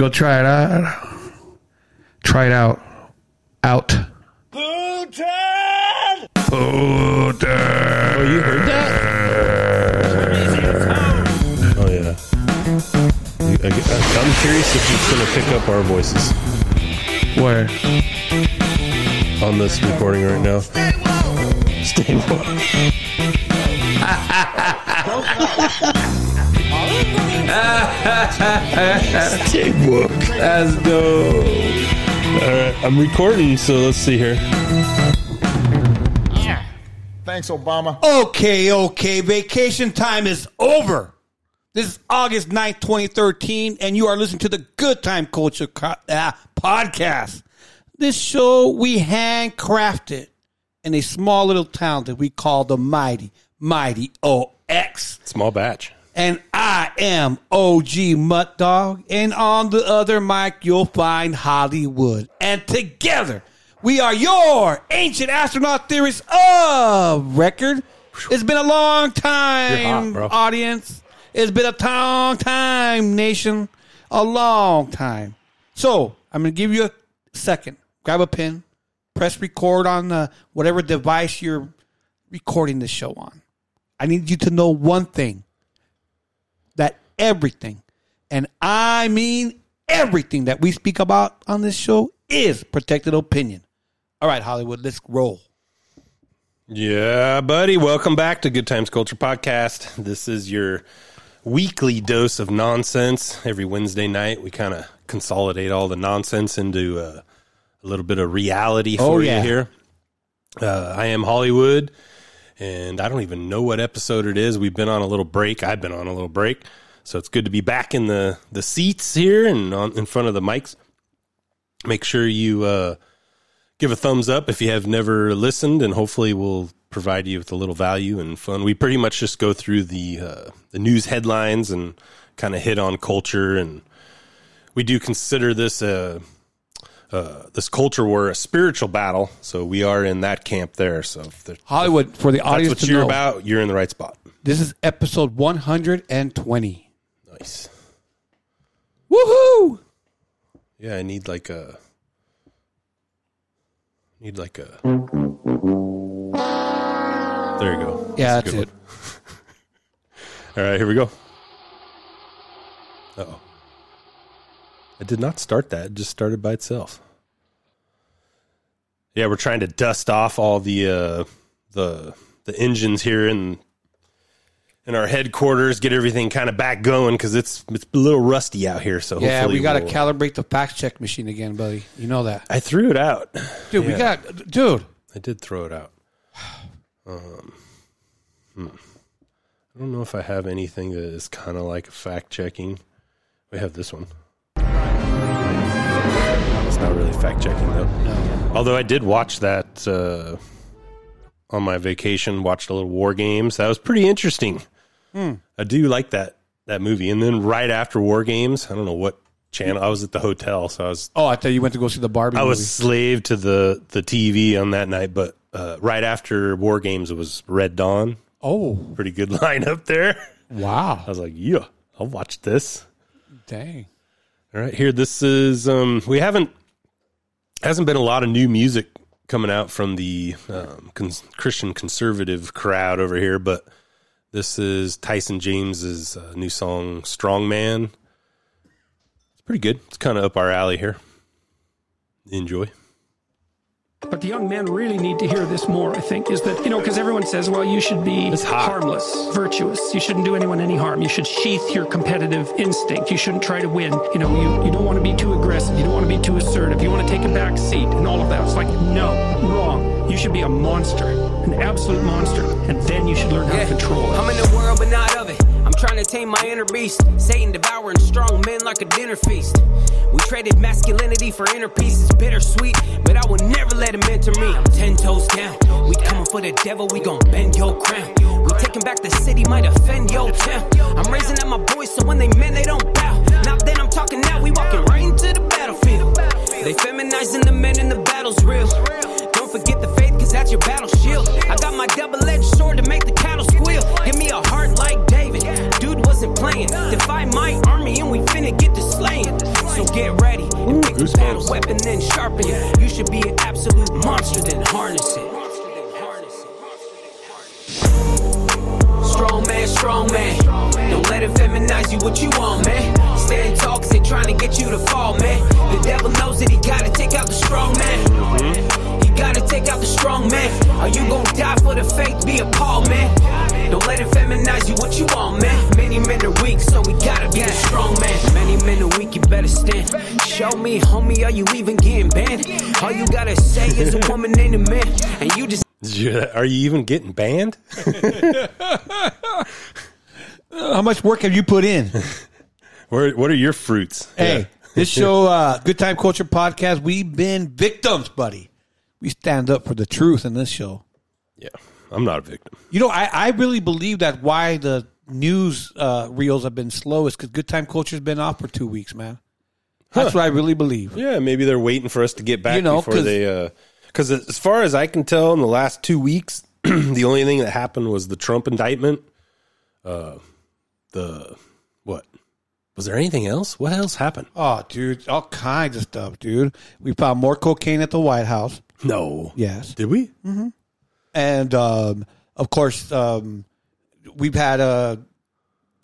Go try it out. Try it out. Out. Putin! Putin. Oh, you heard that? Oh yeah. You, I, am curious if it's going to pick up our voices Where? on this recording right now. Stay woke. Stay woke. That's dope. All right, I'm recording, so let's see here. Thanks, Obama. Okay, okay. Vacation time is over. This is August 9th, 2013, and you are listening to the Good Time Culture co- uh, podcast. This show we handcrafted in a small little town that we call the Mighty, Mighty OX. Small batch. And I am OG Mutt Dog. And on the other mic, you'll find Hollywood. And together, we are your ancient astronaut theorists of record. It's been a long time, hot, audience. It's been a long time, nation. A long time. So I'm going to give you a second. Grab a pen, press record on the whatever device you're recording this show on. I need you to know one thing everything, and I mean everything that we speak about on this show is protected opinion. All right, Hollywood, let's roll. Yeah, buddy. Welcome back to Good Times Culture Podcast. This is your weekly dose of nonsense. Every Wednesday night, we kind of consolidate all the nonsense into uh, a little bit of reality for Oh, you here. Uh, I am Hollywood, and I don't even know what episode it is. We've been on a little break. I've been on a little break, so it's good to be back in the the seats here and on, in front of the mics. Make sure you. Uh, give a thumbs up if you have never listened, and hopefully we'll provide you with a little value and fun. We pretty much just go through the uh, the news headlines and kind of hit on culture, and we do consider this a uh, this culture war a spiritual battle. So we are in that camp there. So if Hollywood, for the that's audience what to you're know, about, you're in the right spot. this is episode 120. Nice. Woohoo! Yeah, I need like a need like a. There you go. Yeah, that's it. All right, here we go. Uh oh. I did not start that. It just started by itself. Yeah, we're trying to dust off all the uh, the the engines here in in our headquarters, get everything kind of back going because it's it's a little rusty out here. So Yeah, we got to we'll- calebrate the fact check machine again, buddy. You know that. I threw it out. Dude, we got, dude, I did throw it out. Um, hmm. I don't know if I have anything that is kind of like fact checking. We have this one. It's not really fact checking though. Although I did watch that uh, on my vacation. Watched a little War Games. That was pretty interesting. I do like that that movie. And then right after War Games, I don't know what channel. I was at the hotel, so I was Oh, I thought you went to go see the Barbie I was movie. slave to the the TV on that night, but uh, right after War Games, it was Red Dawn. Oh, Pretty good lineup there. wow. I was like, yeah, I'll watch this. Dang. All right, here. This is um, we haven't hasn't been a lot of new music coming out from the um, cons- Christian conservative crowd over here, but this is Tyson James's uh, new song "Strong Man." It's pretty good. It's kind of up our alley here. Enjoy. But the young men really need to hear this more, I think, is that, you know, because everyone says, well, you should be It's harmless, virtuous. You shouldn't do anyone any harm. You should sheath your competitive instinct. You shouldn't try to win. You know, you, you don't want to be too aggressive. You don't want to be too assertive. You want to take a back seat and all of that. It's like, no, wrong. You should be a monster, an absolute monster. And then you should learn how to control it. I'm in the world, but not of it. Trying to tame my inner beast. Satan devouring strong men like a dinner feast. We traded masculinity for inner peace. It's bittersweet, but I will never let him enter me. I'm ten toes down. We coming for the devil, we gon' bend your crown. We taking back the city, might offend your town. I'm raising up my boys so when they men, they don't bow. Now then, I'm talking now, we walking right into the battlefield. They feminizing the men and the battle's real. Don't forget the faith, cause that's your battle shield. I got my double edged sword to make the cattle squeal. Give me a heart like David. Dude wasn't playing. Defy my army and we finna get to slaying. So weapon. You should be an absolute monster, then harness it. Strong man, strong man. Don't let it feminize you what you want, man. Stand tall cause they trying to get you to fall, man. The devil knows that he gotta take out the strong man. He gotta take out the strong man. Are you gonna die for the faith? Be a Paul, man. Don't let it feminize you what you want, man. Many men are weak, so we gotta be the strong man. Many men are weak, you better stand. Show me, homie, are you even getting banned? All you gotta say is a woman ain't a man. And you just Are you even getting banned? How much work have you put in? Where, what are your fruits? Hey, Yeah. this show, uh, Good Time Culture Podcast, we've been victims, buddy. We stand up for the truth in this show. Yeah, I'm not a victim. You know, I, I really believe that why the news uh, reels have been slow is because Good Time Culture's been off for two weeks, man. That's what I really believe. Yeah, maybe they're waiting for us to get back You know, before 'cause- they. Because as far as I can tell, in the last two weeks, the only thing that happened was the Trump indictment. Uh, the? Was there anything else? What else happened? Oh, dude, all kinds of stuff, dude. We found more cocaine at the White House. No. Yes. Did we? and um, of course, um, we've had uh,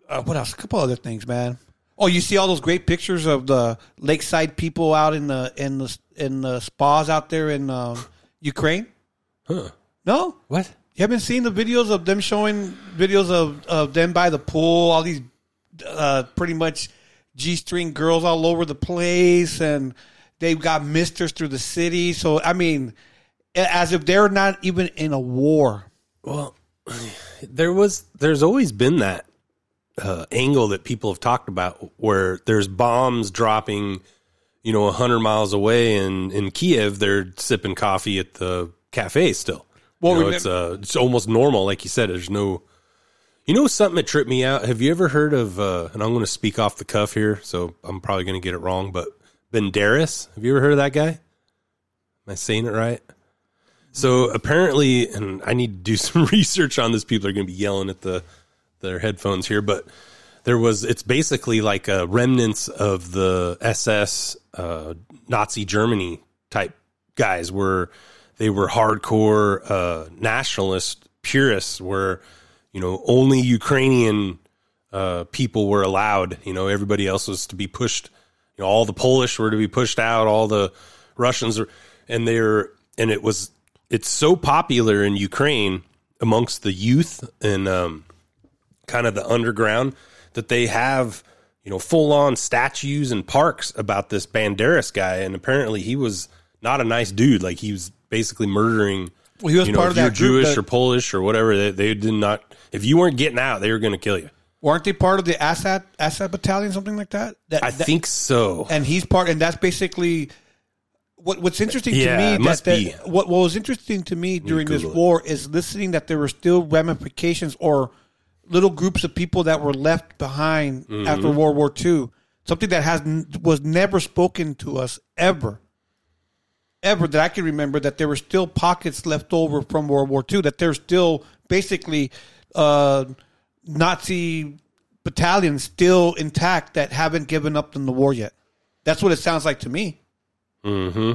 uh, what else? A couple other things, man. Oh, you see all those great pictures of the lakeside people out in the in the in the spas out there in um, Ukraine. Huh. No, What? you haven't seen the videos of them showing videos of, of them by the pool. All these uh, pretty much g string girls all over the place, and they've got misters through the city. So I mean, as if they're not even in a war. Well, there was. There's always been that uh, angle that people have talked about, where there's bombs dropping, you know, hundred miles away, and in Kiev they're sipping coffee at the cafe still. Well, you know, it's uh, it's almost normal, like you said. There's no, you know, something that tripped me out. Have you ever heard of? Uh, and I'm going to speak off the cuff here, so I'm probably going to get it wrong. But Banderas, have you ever heard of that guy? Am I saying it right? So apparently, and I need to do some research on this. People are going to be yelling at the their headphones here, but there was. It's basically like a remnants of the SS uh, Nazi Germany type guys, where they were hardcore uh, nationalist purists, where you know only Ukrainian uh, people were allowed. You know, everybody else was to be pushed. You know, all the Polish were to be pushed out. All the Russians are, and they're, and it was, it's so popular in Ukraine amongst the youth and um, kind of the underground that they have, you know, full on statues and parks about this Banderas guy. And apparently he was not a nice dude. Like he was basically murdering. Well, he was you know, part of you're that group Jewish that- or Polish or whatever. They, they did not. If you weren't getting out, they were going to kill you. Weren't they part of the Azov Azov battalion, something like that? that I that- think so. and he's part, and that's basically what. What's interesting Yeah, to me must that, be. that what, what was interesting to me during this it. war is listening that there were still ramifications or little groups of people that were left behind Mm-hmm. after World War II. Something that has was never spoken to us ever, ever that I can remember. That there were still pockets left over from World War II. That there's still basically uh, Nazi battalions still intact that haven't given up in the war yet. That's what it sounds like to me. Hmm.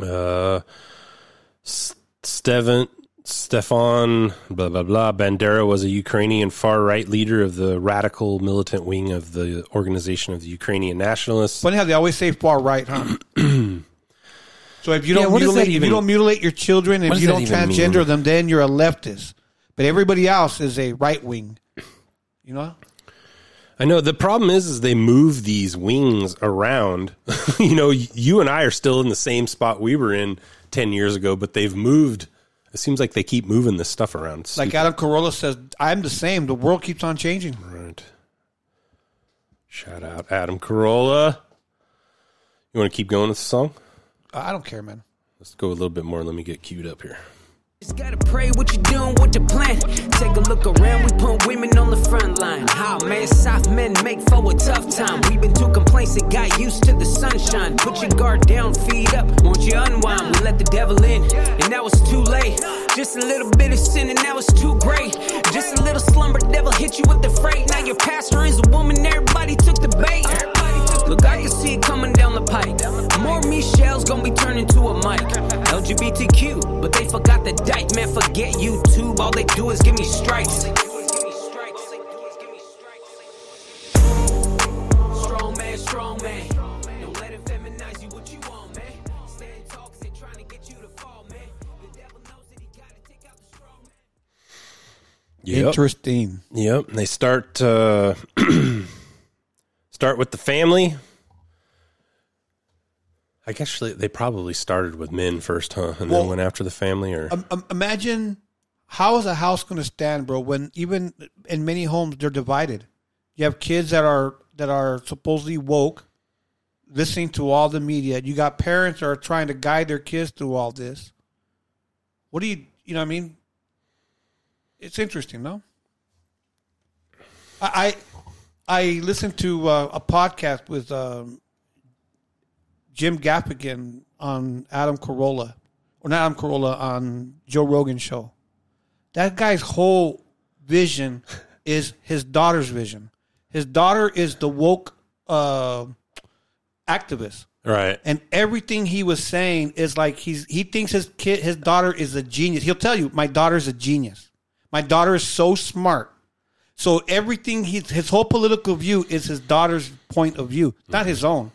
Uh, S- Stevan, Stefan, blah, blah, blah. Bandera was a Ukrainian far right leader of the radical militant wing of the Organization of the Ukrainian Nationalists. Funny how they always say far right, huh? so if you don't what does that mutilate, if even- you don't mutilate your children, if you don't transgender mean? them, then you're a leftist. But everybody else is a right wing. You know? I know the problem is, is they move these wings around. you know, you and I are still in the same spot we were in 10 years ago, but they've moved. It seems like they keep moving this stuff around. It's Like stupid. Adam Carolla says, I'm the same. The world keeps on changing. Right. Shout out Adam Carolla. You want to keep going with the song? I don't care, man. Let's go a little bit more. Let me get queued up here. Just gotta pray what you doing with the plan. Take a look around, we put women on the front line. How man, soft men make for a tough time. We've been too complacent, got used to the sunshine. Put your guard down, feed up, won't you unwind? We let the devil in, and now it's too late. Just a little bit of sin, and now it's too great. Just a little slumber, devil hit you with the freight. Now your pastor is a woman, everybody took the bait. Everybody took Look, I can see it coming down the pipe. More Michelle's gonna be turned into a mic. LGBTQ, but they forgot the dyke. Man, forget YouTube. All they do is give me strikes. Strong man, strong man. Don't let it feminize you what you want, man. Stand tall 'cause they trying to get you to fall, man. The devil knows that he gotta take out the strong man. Yep. Interesting. Yep. And They start uh, start with the family. I guess they, they probably started with men first, huh? And Well, then went after the family, or Um, um, imagine how is a house going to stand, bro? When even in many homes they're divided. You have kids that are that are supposedly woke, listening to all the media. You got parents that are trying to guide their kids through all this. What do you, you know? what I mean, it's interesting, no? I I, listened to uh, a podcast with um, Jim Gaffigan on Adam Carolla, or not Adam Carolla on Joe Rogan show. That guy's whole vision is his daughter's vision. His daughter is the woke uh, activist, right? and everything he was saying is like he's he thinks his kid, his daughter is a genius. He'll tell you, my daughter's a genius. My daughter is so smart. So everything he his whole political view is his daughter's point of view, not his own.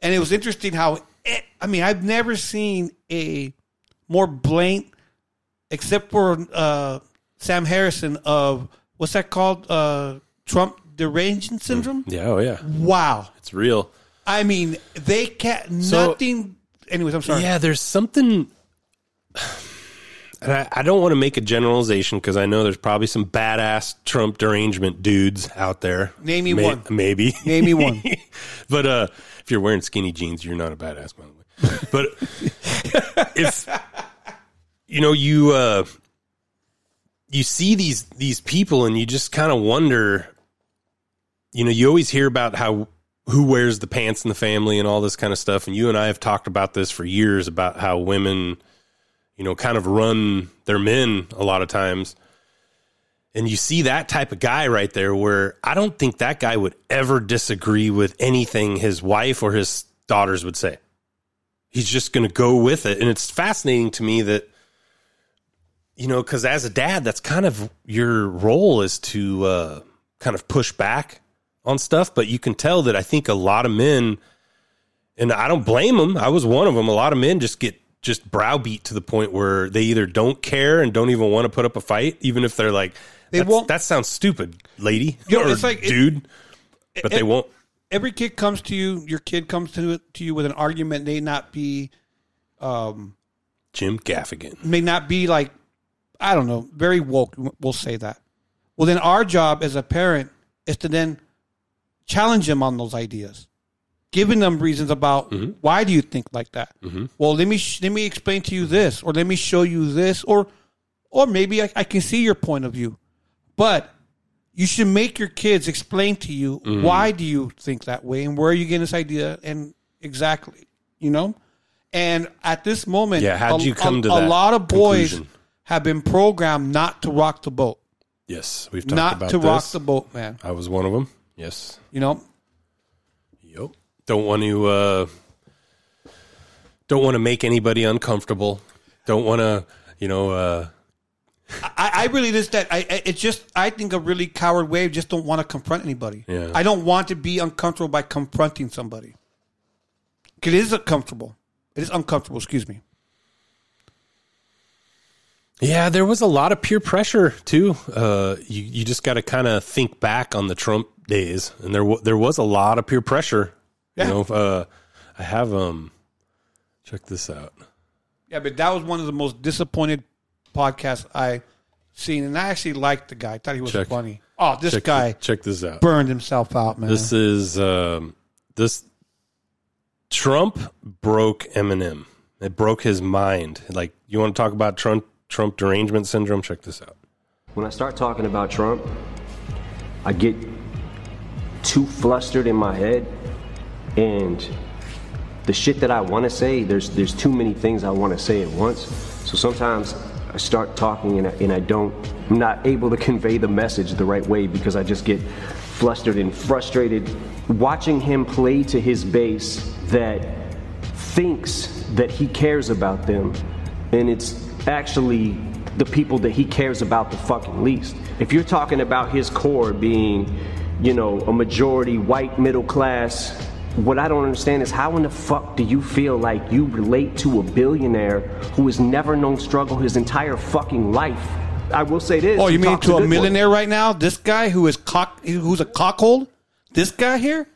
And it was interesting how it, I mean I've never seen a more blatant, except for uh, Sam Harrison of what's that called? Uh, Trump derangement syndrome. Yeah. Oh, yeah. Wow. It's real. I mean, they can't So- nothing. Anyways, I'm sorry. Yeah, there's something. And I, I don't want to make a generalization because I know there's probably some badass Trump derangement dudes out there. Name me May- one. Maybe. Name me one. but uh, if you're wearing skinny jeans, you're not a badass, by the way. But if you know you uh, you see these these people and you just kind of wonder. You know, you always hear about how who wears the pants in the family and all this kind of stuff. And you and I have talked about this for years about how women, you know, kind of run their men a lot of times. And you see that type of guy right there where I don't think that guy would ever disagree with anything his wife or his daughters would say. He's just going to go with it. And it's fascinating to me that, you know, because as a dad, that's kind of your role is to uh, kind of push back on stuff. But you can tell that I think a lot of men, and I don't blame them, I was one of them, a lot of men just get just browbeat to the point where they either don't care and don't even want to put up a fight, even if they're like, They won't- that sounds stupid, lady. You know, or it's like- it- dude. but they won't. Every kid comes to you. Your kid comes to to you with an argument. May not be, um, Jim Gaffigan. may not be like, I don't know, very woke. We'll say that. Well, then our job as a parent is to then challenge them on those ideas, giving them reasons about mm-hmm. why do you think like that. Mm-hmm. Well, let me sh- let me explain to you this, or let me show you this, or or maybe I, I can see your point of view, but you should make your kids explain to you mm-hmm. why do you think that way and where are you getting this idea and exactly, you know. And at this moment, Yeah, how'd a- you come a, to a that lot of boys conclusion? have been programmed not to rock the boat, Yes, we've talked not about to this. rock the boat, man. I was one of them. Yes. You know. Don't want to. Uh, don't want to make anybody uncomfortable. Don't want to. You know. Uh, I, I really just that I it's just I think a really coward way. Just don't want to confront anybody. Yeah. I don't want to be uncomfortable by confronting somebody. It is uncomfortable. It is uncomfortable. Excuse me. Yeah, there was a lot of peer pressure too. Uh, you you just got to kind of think back on the Trump days, and there wa there was a lot of peer pressure. Yeah. You know, uh, I have um, check this out. Yeah, but that was one of the most disappointed podcasts I seen, and I actually liked the guy. I thought he was Check. funny. Oh, this Check guy check this out. burned himself out, man. This is um, this Trump broke Eminem. It broke his mind. Like you want to talk about Trump Trump derangement syndrome? Check this out. When I start talking about Trump, I get too flustered in my head, and the shit that I want to say, there's there's too many things I want to say at once. So sometimes I start talking and I, and I don't, I'm not able to convey the message the right way because I just get flustered and frustrated watching him play to his base that thinks that he cares about them, and it's actually the people that he cares about the fucking least. If you're talking about his core being, you know, a majority white middle class, what I don't understand is how in the fuck do you feel like you relate to a billionaire who has never known struggle his entire fucking life? I will say this. Oh, you mean talks to a good one. millionaire right now? This guy who is cock, who's a cockhold? This guy here,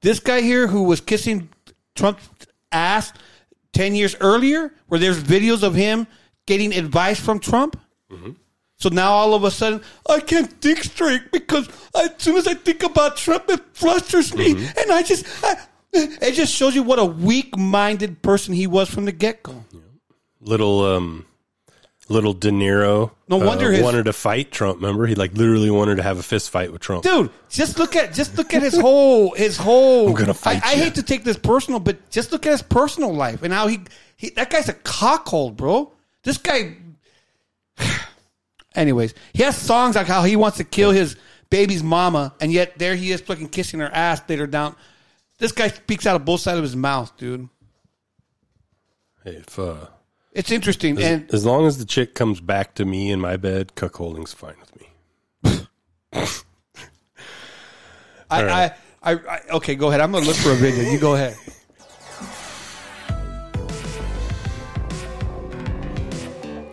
this guy here who was kissing Trump's ass ten years earlier, where there's videos of him getting advice from Trump. Mm-hmm. So now all of a sudden, I can't think straight because as soon as I think about Trump, it flusters me, and I just, I, it just shows you what a weak-minded person he was from the get-go. Little um, little De Niro. No wonder uh, his- wanted to fight Trump. Remember, he like literally wanted to have a fist fight with Trump. dude. Just look at just look at his whole his whole. I'm gonna fight I, I hate to take this personal, but just look at his personal life and how he, he that guy's a cockhold, bro. This guy. Anyways, he has songs like how he wants to kill his baby's mama, and yet there he is, fucking kissing her ass later down. This guy speaks out of both sides of his mouth, dude. Hey, if uh, It's interesting, as, and as long as the chick comes back to me in my bed, cuckolding's fine with me. I, right. I, I, I, okay, go ahead. I'm gonna look for a video. You go ahead.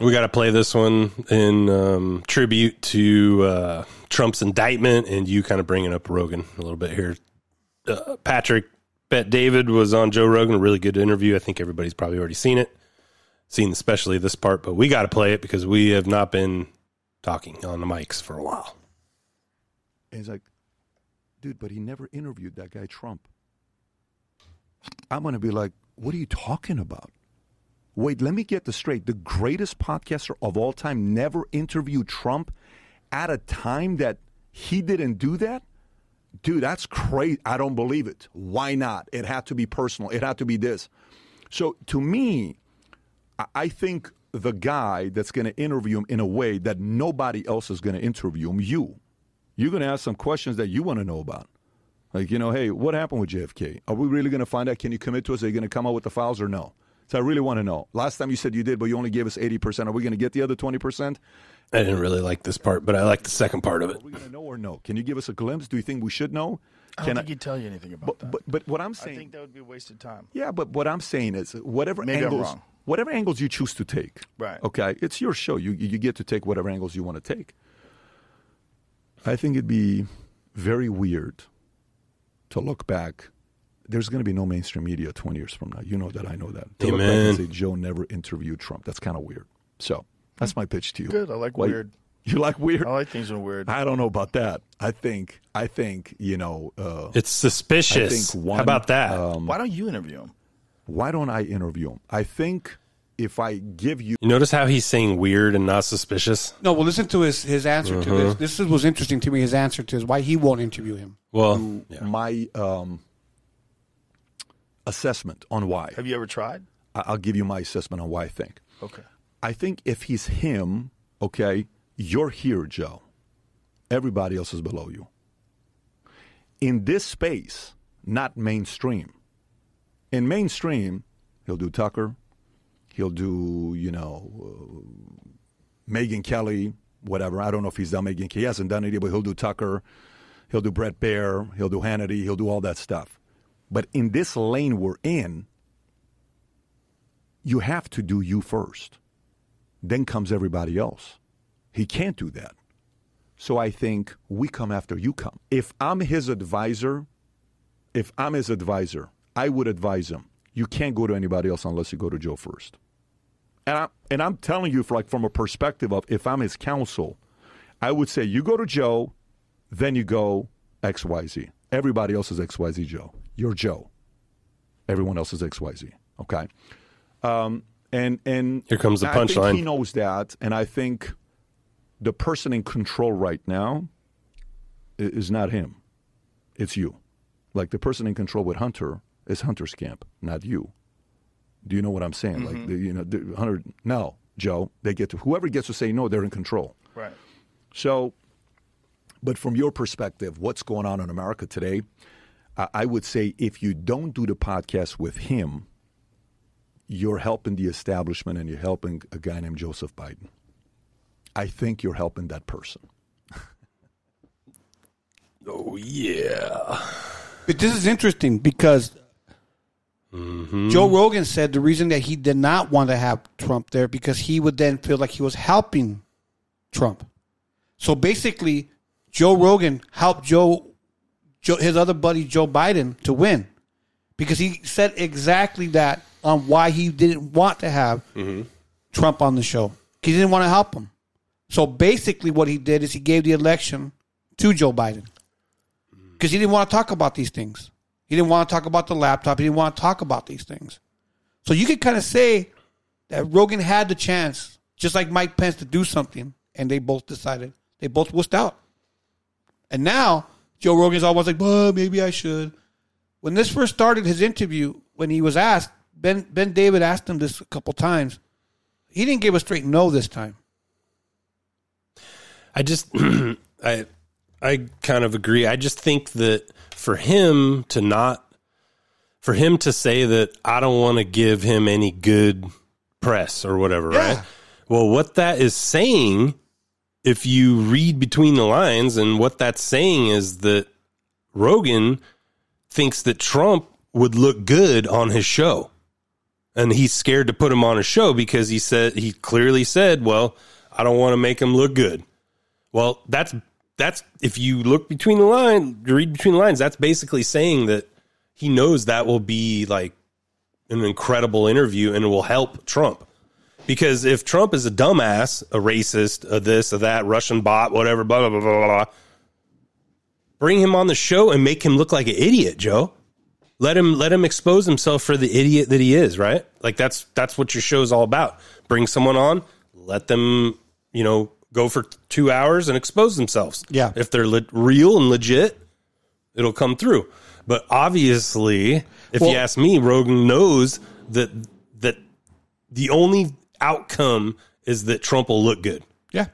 We got to play this one in um, tribute to uh, Trump's indictment and you kind of bringing up Rogan a little bit here. Uh, Patrick Bet David was on Joe Rogan, a really good interview. I think everybody's probably already seen it, seen especially this part, but we got to play it because we have not been talking on the mics for a while. And he's like, dude, but he never interviewed that guy Trump. I'm going to be like, what are you talking about? Wait, let me get this straight. The greatest podcaster of all time never interviewed Trump at a time that he didn't do that? Dude, that's crazy. I don't believe it. Why not? It had to be personal. It had to be this. So to me, I- think the guy that's going to interview him in a way that nobody else is going to interview him, you, you're going to ask some questions that you want to know about. Like, you know, hey, what happened with JFK? Are we really going to find out? Can you commit to us? Are you going to come out with the files or no? So I really want to know. Last time you said you did, but you only gave us 80%. Are we going to get the other 20%? I didn't really like this part, but I like the second part of it. Are we going to know or no? Can you give us a glimpse? Do you think we should know? I don't Can think he'd tell you anything about but, that. but, but what I'm saying, I think that would be a waste of time. Yeah, but what I'm saying is whatever Maybe I'm angles wrong. whatever angles you choose to take. Right. Okay. It's your show. You you get to take whatever angles you want to take. I think it'd be very weird to look back. There's going to be no mainstream media 20 years from now. You know that. I know that. To look back Amen. and say Joe never interviewed Trump. That's kind of weird. So that's my pitch to you. Good. I like Why- weird. You like weird? I like things that are weird. I don't know about that. I think I think you know. Uh, It's suspicious. I think one, How about that? Um, Why don't you interview him? why don't I interview him? I think if I give you you notice how he's saying weird and not suspicious? No, well, listen to his his answer to this. This was interesting to me. His answer to his why he won't interview him. Well, yeah. my um, assessment on why. Have you ever tried? I- I'll give you my assessment on why I think. Okay. I think if he's him, okay, you're here, Joe. Everybody else is below you. In this space, not mainstream. In mainstream, he'll do Tucker. He'll do, you know, uh, Megyn Kelly, whatever. I don't know if he's done Megyn Kelly. He hasn't done it, but he'll do Tucker. He'll do Bret Baier. He'll do Hannity. He'll do all that stuff. But in this lane we're in, you have to do you first. Then comes everybody else. He can't do that. So I think we come after you come. If I'm his advisor, if I'm his advisor, I would advise him. You can't go to anybody else unless you go to Joe first. And I and I'm telling you for like from a perspective of if I'm his counsel, I would say you go to Joe, then you go XYZ. Everybody else is XYZ Joe. You're Joe. Everyone else is XYZ. Okay. Um, and and Here comes the I think punchline. He knows that, and I think the person in control right now is not him. It's you. Like the person in control with Hunter is Hunter's camp, not you. Do you know what I'm saying? Like the, you know, the, Hunter. No, Joe. They get to whoever gets to say no. They're in control. Right. So, but from your perspective, what's going on in America today? I, I would say if you don't do the podcast with him, you're helping the establishment and you're helping a guy named Joseph Biden. I think you're helping that person. Oh yeah. But this is interesting because mm-hmm. Joe Rogan said the reason that he did not want to have Trump there because he would then feel like he was helping Trump. So basically, Joe Rogan helped Joe, Joe his other buddy Joe Biden to win because he said exactly that on why he didn't want to have mm-hmm. Trump on the show. He didn't want to help him. So basically, what he did is he gave the election to Joe Biden because he didn't want to talk about these things. He didn't want to talk about the laptop. He didn't want to talk about these things. So you could kind of say that Rogan had the chance, just like Mike Pence, to do something, and they both decided they both wussed out. And now Joe Rogan's always like, well, maybe I should. When this first started, his interview, when he was asked, Ben Bet David asked him this a couple times. He didn't give a straight no this time. I just I I kind of agree. I just think that for him to not for him to say that I don't want to give him any good press or whatever, right? Well, what that is saying if you read between the lines and what that's saying is that Rogan thinks that Trump would look good on his show. And he's scared to put him on a show because he said he clearly said, "Well, I don't want to make him look good." Well, that's that's if you look between the lines, read between the lines, that's basically saying that he knows that will be like an incredible interview and it will help Trump. Because if Trump is a dumbass, a racist, a this, a that, Russian bot, whatever, blah blah blah blah blah, bring him on the show and make him look like an idiot, Joe. Let him let him expose himself for the idiot that he is, right? Like that's that's what your show is all about. Bring someone on, let them, you know, go for two hours and expose themselves. Yeah. if they're le- real and legit, it'll come through. But obviously, if Well- you ask me, Rogan knows that that the only outcome is that Trump will look good. Yeah.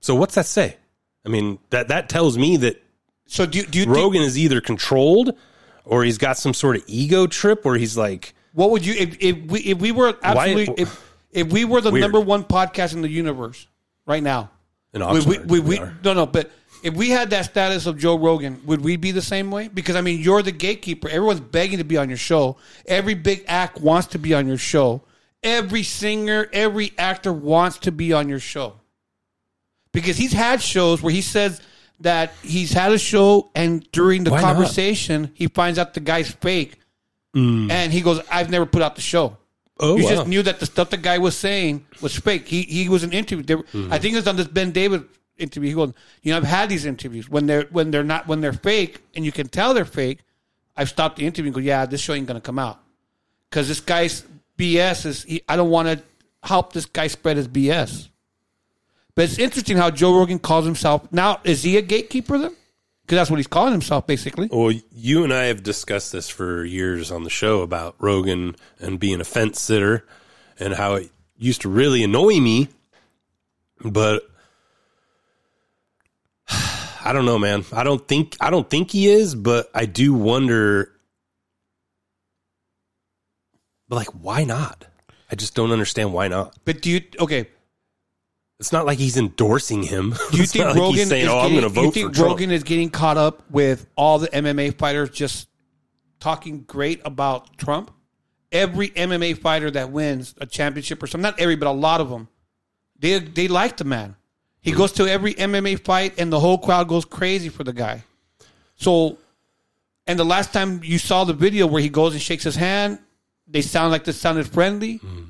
So what's that say? I mean, that that tells me that So do you, do you Rogan is either controlled or he's got some sort of ego trip where he's like, What would you if, if we if we were absolutely Why- if if we were the Weird. number one podcast in the universe right now? in Oxford. we, we, we are. no no, but if we had that status of Joe Rogan, would we be the same way? Because I mean, you're the gatekeeper. Everyone's begging to be on your show. Every big act wants to be on your show. Every singer, every actor wants to be on your show. Because he's had shows where he says that he's had a show and during the Why not? conversation he finds out the guy's fake and he goes, I've never put out the show. Mm. Oh, you wow. just knew that the stuff the guy was saying was fake. He he was an interview. Mm-hmm. I think it was on this Bet David interview. He goes, you know, I've had these interviews when they're when they're not when they're fake, and you can tell they're fake. I've stopped the interview and go, yeah, this show ain't gonna come out because this guy's BS is. He, I don't want to help this guy spread his BS. But it's interesting how Joe Rogan calls himself now. Is he a gatekeeper then? Because that's what he's calling himself, basically. Well, you and I have discussed this for years on the show about Rogan and being a fence sitter and how it used to really annoy me. But I don't know, man. I don't think I don't think he is, but I do wonder but like why not? I just don't understand why not. But do you okay? It's not like he's endorsing him. Do you think not like Rogan saying, is "Oh, I'm going to you vote think for Trump"? Rogan is getting caught up with all the MMA fighters just talking great about Trump? Every MMA fighter that wins a championship or something, not every, but a lot of them, they they like the man. He Hmm. goes to every MMA fight, and the whole crowd goes crazy for the guy. So, and the last time you saw the video where he goes and shakes his hand, they sound like they sounded friendly mm.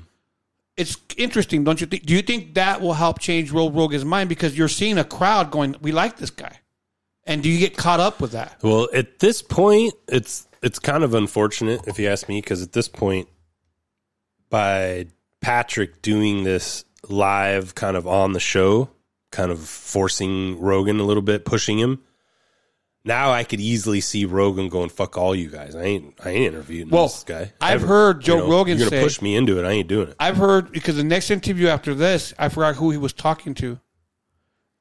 it's interesting, don't you think? Do you think that will help change Rogan's mind because you're seeing a crowd going, "We like this guy," and do you get caught up with that? Well, at this point, it's it's kind of unfortunate if you ask me, because at this point, by Patrick doing this live, kind of on the show, kind of forcing Rogan a little bit, pushing him. Now I could easily see Rogan going, "Fuck all you guys! I ain't, I ain't interviewing Well, this guy." I've heard Joe Rogan You're say- gonna push me into it. I ain't doing it. I've heard because the next interview after this, I forgot who he was talking to,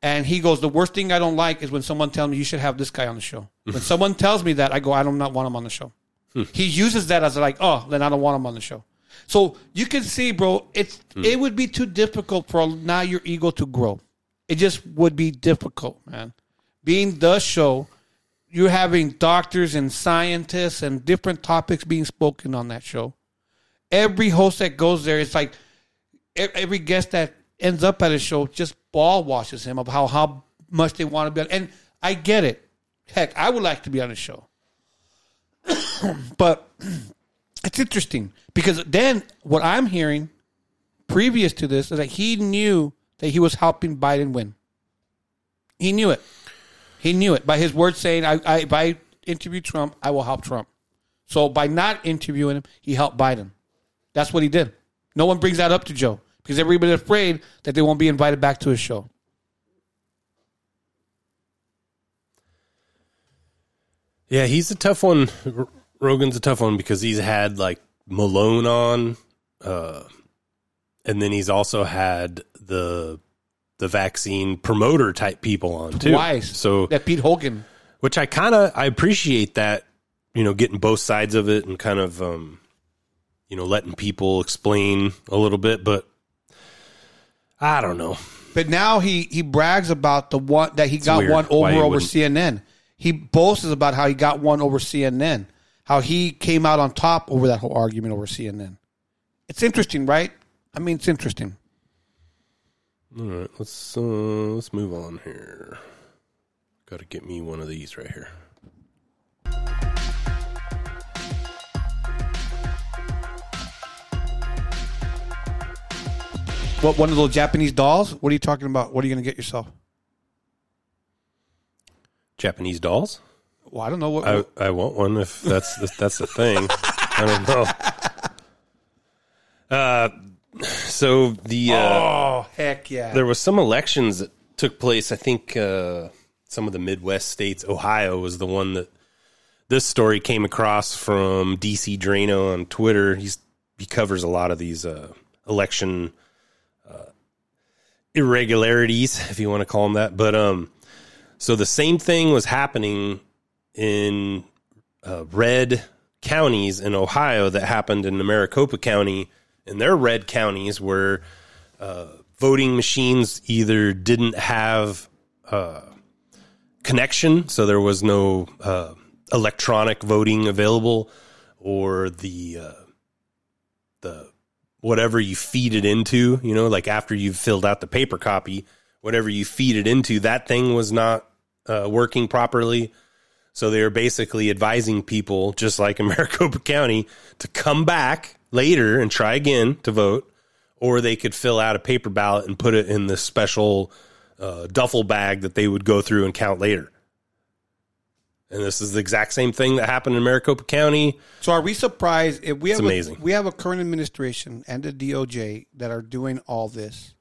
And he goes, the worst thing I don't like is when someone tells me you should have this guy on the show. When someone tells me that, I go, I do not want him on the show. Hmm. he uses that as like, oh, then I don't want him on the show. So you can see, bro, it's hmm. it would be too difficult for now your ego to grow. It just would be difficult, man. Being the show, you're having doctors and scientists and different topics being spoken on that show. Every host that goes there, it's like every guest that ends up at a show just ball washes him of how how much they want to be on. And I get it. Heck, I would like to be on a show, but it's interesting because then what I'm hearing previous to this is that he knew that he was helping Biden win. He knew it. He knew it by his words saying, I, I, if I interview Trump, I will help Trump. So by not interviewing him, he helped Biden. That's what he did. No one brings that up to Joe because everybody's afraid that they won't be invited back to his show. Yeah, he's a tough one. R- Rogan's a tough one because he's had like Malone on, uh, and then he's also had the the vaccine promoter type people on too. Twice. So That Pete Hogan. which I kind of I appreciate that you know getting both sides of it and kind of um you know letting people explain a little bit, but I don't know. But now he he brags about the one that he got one over over wouldn't- CNN. He boasts about how he got one over CNN. How he came out on top over that whole argument over CNN. It's interesting, right? I mean, it's interesting. All right, let's uh, let's move on here. Got to get me one of these right here. What one of those Japanese dolls? What are you talking about? What are you going to get yourself? Japanese dolls. Well, I don't know what. I I want one if that's if that's the thing. I don't know. Uh, so the uh, oh heck yeah! there was some elections that took place. I think uh, some of the Midwest states. Ohio was the one that this story came across from DC Draino on Twitter. He's he covers a lot of these uh, election uh, irregularities, if you want to call them that. But um, so the same thing was happening in uh, red counties in Ohio that happened in Maricopa County, and their red counties where uh, voting machines either didn't have uh, connection, so there was no uh, electronic voting available, or the uh, the whatever you feed it into, you know, like after you've filled out the paper copy, whatever you feed it into, that thing was not uh, working properly. So they were basically advising people, just like in Maricopa County, to come back later and try again to vote, or they could fill out a paper ballot and put it in this special uh, duffel bag that they would go through and count later. And this is the exact same thing that happened in Maricopa County. So are we surprised if we have It's amazing. A, we have a current administration and the DOJ that are doing all this?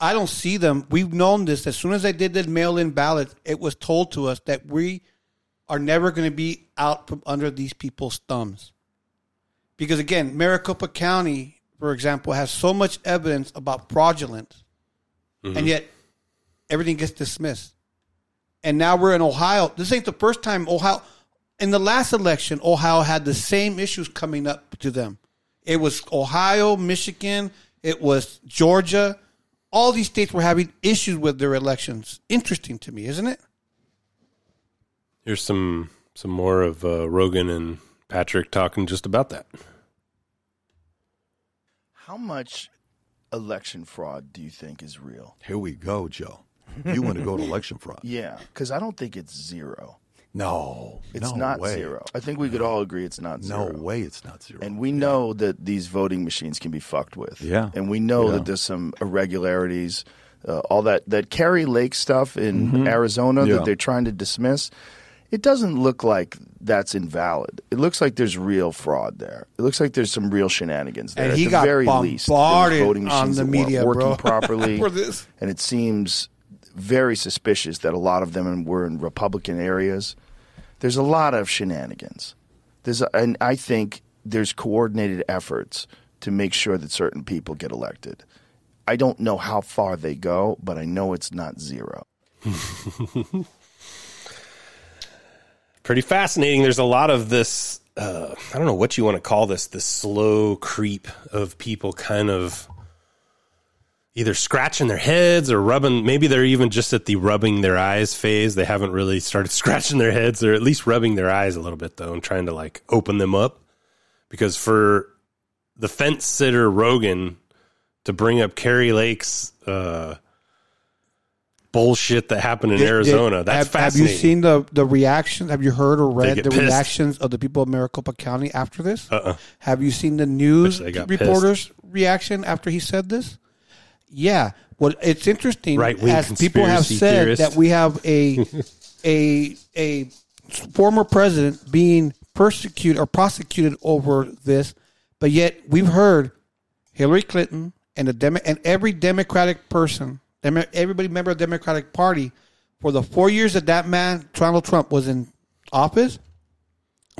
I don't see them. We've known this as soon as I did the mail-in ballot. It was told to us that we are never going to be out from under these people's thumbs, because again, Maricopa County, for example, has so much evidence about fraudulence, and yet everything gets dismissed. And now we're in Ohio. This ain't the first time Ohio. In the last election, Ohio had the same issues coming up to them. It was Ohio, Michigan, it was Georgia. All these states were having issues with their elections. Interesting to me, isn't it? Here's some some more of uh, Rogan and Patrick talking just about that. How much election fraud do you think is real? Here we go, Joe. You want to go to election fraud? Yeah, because I don't think it's zero. No, It's no not way. zero. I think we could all agree it's not zero. No way, it's not zero. And we know that these voting machines can be fucked with. Yeah. And we know Yeah. that there's some irregularities, uh, all that that Kari Lake stuff in Arizona Mm-hmm. Yeah. that they're trying to dismiss. It doesn't look like that's invalid. It looks like there's real fraud there. It looks like there's some real shenanigans there. And At he the got very least, there was bombarded voting on machines the that weren't media, working bro, properly. for this. And it seems very suspicious that a lot of them were in Republican areas. There's a lot of shenanigans. There's, a, and I think there's coordinated efforts to make sure that certain people get elected. I don't know how far they go, but I know it's not zero. Pretty fascinating. There's a lot of this. Uh, I don't know what you want to call this. The slow creep of people kind of either scratching their heads or rubbing. Maybe they're even just at the rubbing their eyes phase. They haven't really started scratching their heads, or at least rubbing their eyes a little bit though, and trying to like open them up. Because for the fence sitter Rogan to bring up Kari Lake's uh, bullshit that happened in Did- Arizona, did- that's have, have you seen the the reaction? Have you heard or read the pissed. reactions of the people of Maricopa County after this? Uh-uh. Have you seen the news Wish they got reporters' reaction after he said this? Yeah. Well, it's interesting Right-wing as people have said theorist. that we have a a a former president being persecuted or prosecuted over this, but yet we've heard Hillary Clinton and the Demo- and every Democratic person, everybody member of the Democratic Party, for the four years that that man Donald Trump was in office,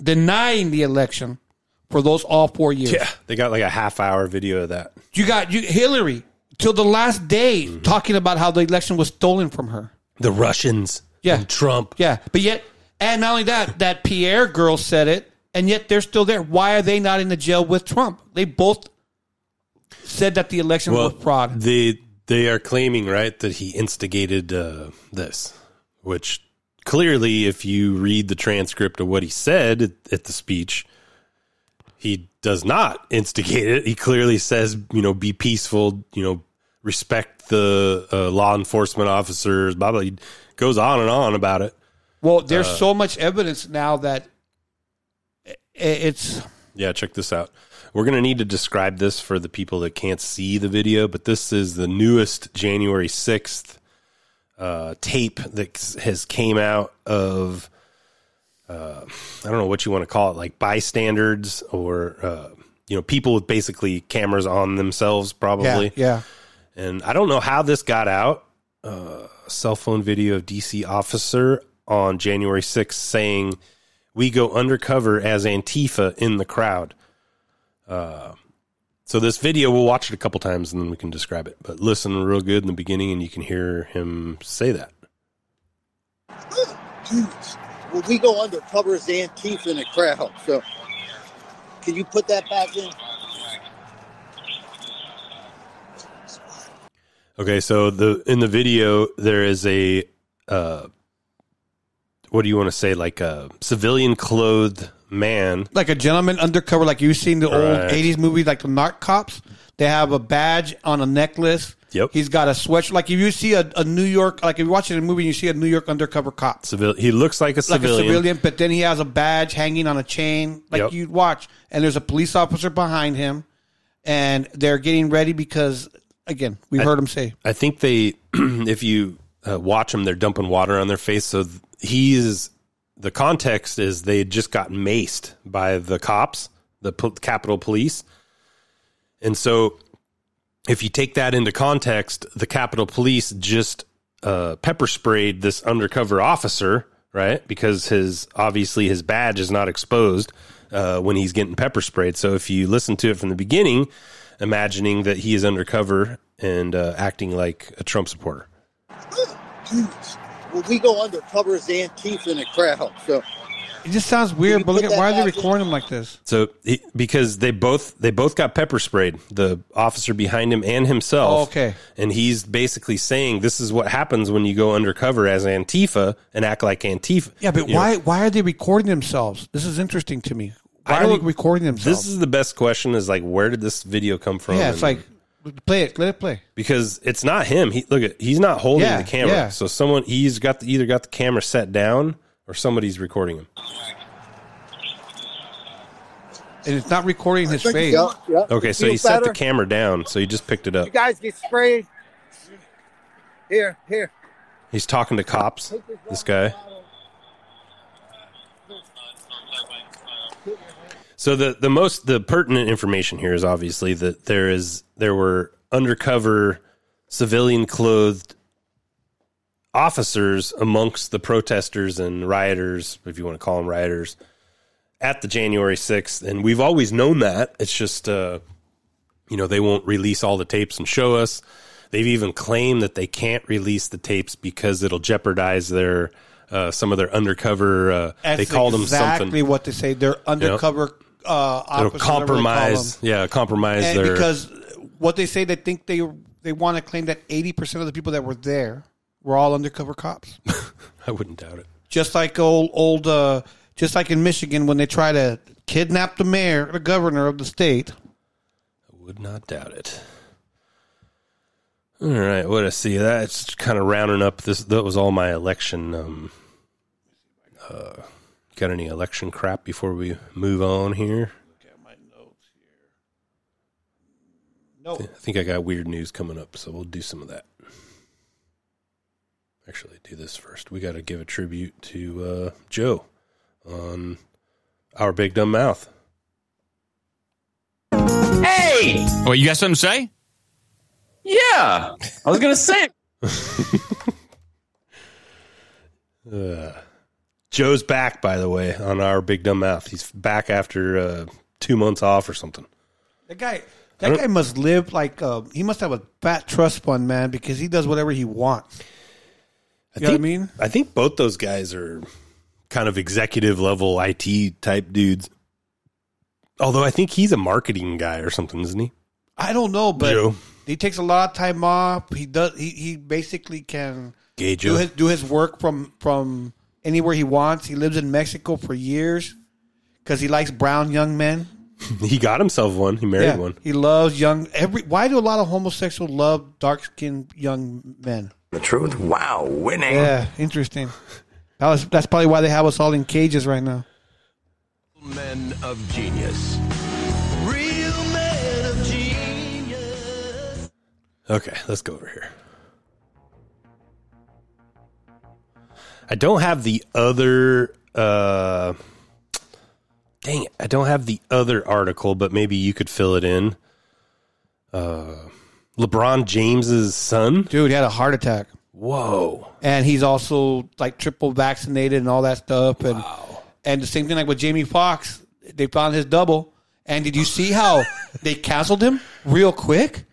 denying the election for those all four years. Yeah, they got like a half hour video of that. You got you Hillary till the last day mm-hmm. talking about how the election was stolen from her. The Russians, Yeah. and Trump. Yeah, but yet, and not only that, that Pierre girl said it, and yet they're still there. Why are they not in the jail with Trump? They both said that the election Well, was fraud. they they are claiming right that he instigated uh, this, which clearly, if you read the transcript of what he said at, at the speech, he does not instigate it. He clearly says, you know, be peaceful, you know, respect the uh, law enforcement officers. Blah blah. He goes on and on about it. Well, there's uh, so much evidence now that it's Yeah, check this out. We're going to need to describe this for the people that can't see the video, but this is the newest January 6th uh, tape that has came out of uh, I don't know what you want to call it, like bystanders or uh, you know people with basically cameras on themselves, yeah, probably. yeah. And I don't know how this got out. Uh, cell phone video of DC officer on January 6th saying, "We go undercover as Antifa in the crowd." Uh, so this video, we'll watch it a couple times and then we can describe it. But listen real good in the beginning, and you can hear him say that. Well, we go undercover as Antifa in a crowd. So, can you put that back in? Okay, so the in the video there is a uh, what do you want to say, like a civilian clothed man Like a gentleman undercover, like you've seen the old Right. '80s movie, like the Narc Cops. They have a badge on a necklace. Yep. He's got a sweatshirt. Like if you see a, a New York, like if you're watching a movie and you see a New York undercover cop, civil. He looks like a like civilian. a civilian, but then he has a badge hanging on a chain, like Yep. you'd watch. And there's a police officer behind him, and they're getting ready because, again, we heard him say, I think they, if you uh, watch them, they're dumping water on their face. So th- he's the context is they had just got maced by the cops, the Capitol Police, and so if you take that into context, the Capitol Police just uh, pepper sprayed this undercover officer, right? Because his obviously his badge is not exposed uh, when he's getting pepper sprayed. So if you listen to it from the beginning, imagining that he is undercover and uh, acting like a Trump supporter. Well, we go undercover as Antifa in a crowd. So, it just sounds weird. But look at why are they recording him like this? So he, because they both they both got pepper sprayed, the officer behind him and himself. Oh, okay. and he's basically saying this is what happens when you go undercover as Antifa and act like Antifa. Yeah, but You know, why why are they recording themselves? This is interesting to me. Why I are they recording themselves? This is the best question. Is like, where did this video come from? yeah, it's And- like play it, let it play. because it's not him. He look at he's not holding Yeah, the camera. yeah. So someone he's got the, either got the camera set down or somebody's recording him. And it's not recording his face. Yeah, yeah. Okay, so he set the camera down. So he just picked it up. You guys get sprayed. Here, here. He's talking to cops. This guy. So the the most the pertinent information here is obviously that there is there were undercover civilian clothed officers amongst the protesters and rioters, if you want to call them rioters, at the January 6th. And we've always known that. It's just uh you know, they won't release all the tapes and show us. They've even claimed that they can't release the tapes because it'll jeopardize their uh, some of their undercover. Uh, they called them exactly what they say. They're undercover uh, It'll they call compromise. Yeah, compromise And their. because what they say, they think they they want to claim that eighty percent of the people that were there were all undercover cops. I wouldn't doubt it. just like old old uh just like in Michigan when they try to kidnap the mayor, the governor of the state. I would not doubt it. All right, what I see that's kind of rounding up this. That was all my election. Um, uh, got any election crap before we move on here? No. I think I got weird news coming up, so we'll do some of that. Actually, do this first. We got to give a tribute to uh, Joe on our big dumb mouth. Hey! What, you got something to say? Yeah. I was going to say. Uh, Joe's back, by the way, on our big dumb mouth. He's back after uh, two months off or something. That guy that guy must live like uh, he must have a fat trust fund, man, because he does whatever he wants. I You know what I think, mean? I think both those guys are kind of executive level IT type dudes. Although I think he's a marketing guy or something, isn't he? I don't know, but Joe. he takes a lot of time off. He does he, he basically can Gay do his do his work from from anywhere he wants. He lives in Mexico for years because he likes brown young men. he got himself one. He married Yeah, one. He loves young. Every why do a lot of homosexuals love dark skinned young men? The truth? Wow, winning. Yeah, interesting. That was that's probably why they have us all in cages right now. Men of genius. Real men of genius. Okay, let's go over here. I don't have the other. Uh, dang it! I don't have the other article, but maybe you could fill it in. Uh, LeBron James's son. Dude, he had a heart attack. Whoa! and he's also like triple vaccinated and all that stuff. And and the same thing like with Jamie Foxx, they found his double. And did you see how they canceled him real quick?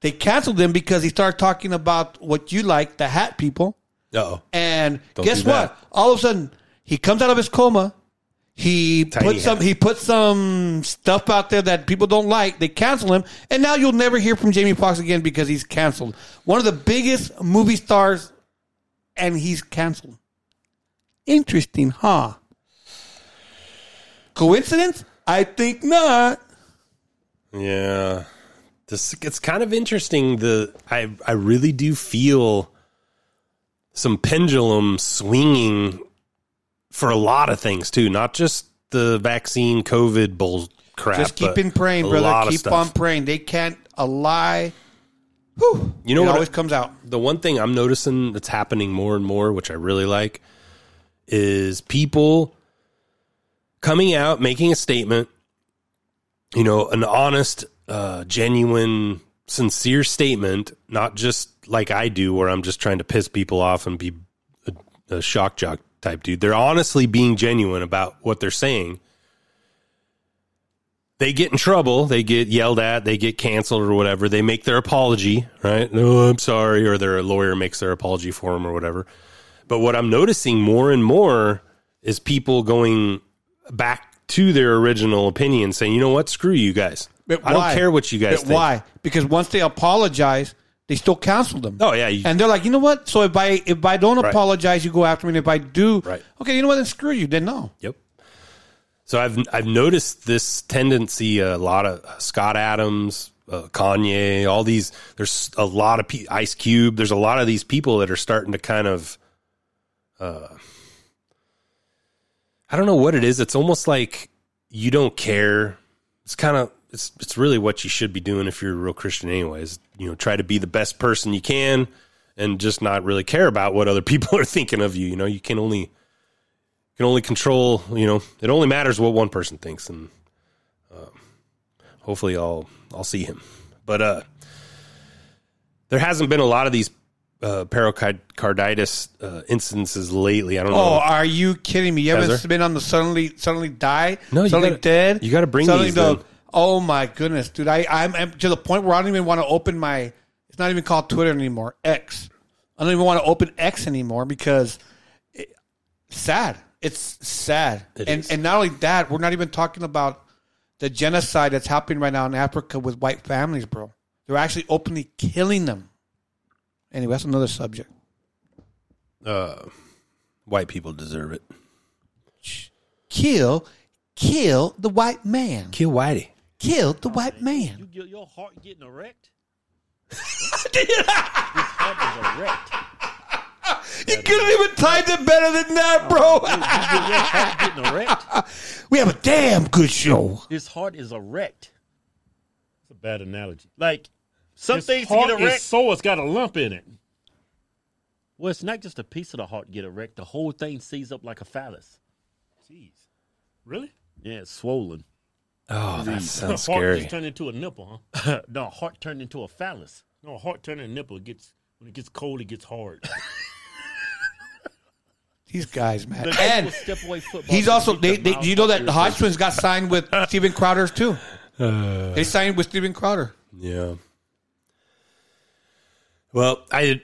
They canceled him because he started talking about what you like, the hat people. Oh, And Don't guess do what? All of a sudden, he comes out of his coma. He Tiny put some. hat. He put some stuff out there that people don't like. They cancel him, and now you'll never hear from Jamie Foxx again because he's canceled. One of the biggest movie stars, and he's canceled. Interesting, huh? Coincidence? I think not. Yeah. This it's kind of interesting the I I really do feel some pendulum swinging for a lot of things too, not just the vaccine COVID bull crap. Just keep in praying, brother. Keep on praying. They can't a lie. Whew, You know it what always comes out. The one thing I'm noticing that's happening more and more, which I really like, is people coming out making a statement. You know, an honest, uh, genuine, sincere statement, not just like I do, where I'm just trying to piss people off and be a, a shock jock type dude. They're honestly being genuine about what they're saying. They get in trouble, they get yelled at, they get canceled or whatever. They make their apology, right? No, I'm sorry, or their lawyer makes their apology for them or whatever. But what I'm noticing more and more is people going back to their original opinion, saying, "You know what? Screw you guys. But I why? don't care what you guys But think." Why? Because once they apologize, they still cancel them. Oh yeah, you, And they're like, you know what? So if I if I don't Right. apologize, you go after me. And if I do, Right. okay, you know what? Then screw you. Then no. Yep. So I've I've noticed this tendency. A lot of uh, Scott Adams, uh, Kanye, all these. There's a lot of pe- Ice Cube. There's a lot of these people that are starting to kind of. Uh, I don't know what it is. It's almost like you don't care. It's kind of it's it's really what you should be doing if you're a real Christian, anyways. You know, try to be the best person you can, and just not really care about what other people are thinking of you. You know, you can only can only control you know it only matters what one person thinks and um, hopefully i'll i'll see him but uh there hasn't been a lot of these uh pericarditis uh, instances lately i don't Oh, know are you kidding me? You haven't been on the suddenly suddenly die, No, you suddenly gotta- dead. you gotta bring suddenly these the. Oh my goodness, dude! I I'm, I'm to the point where I don't even want to open my. It's not even called Twitter anymore. X. I don't even want to open X anymore because it, sad. It's sad, It and is. and not only that, we're not even talking about the genocide that's happening right now in Africa with white families, bro. They're actually openly killing them. Anyway, that's another subject. Uh, white people deserve it. Kill, kill the white man. Kill Whitey. Kill the white man. You get your heart getting erect. His heart is erect. You couldn't even time it better than that, bro. You get your heart getting erect. we have a damn good show. His heart is erect. It's a bad analogy. Like some His things heart get erect. is sore. It's got a lump in it. Well, it's not just a piece of the heart get erect. The whole thing sees up like a phallus. Jeez. Really? Yeah, it's swollen. Oh, that sounds heart scary. just turned into a nipple, huh? no, heart turned into a phallus. No, heart turning into a nipple it gets when it gets cold, it gets hard. These guys, man. The And step away football he's also. keep They, they, you know that your the face. Hodgetwins got signed with Steven Crowder too. Uh, They signed with Steven Crowder. Yeah. Well, I,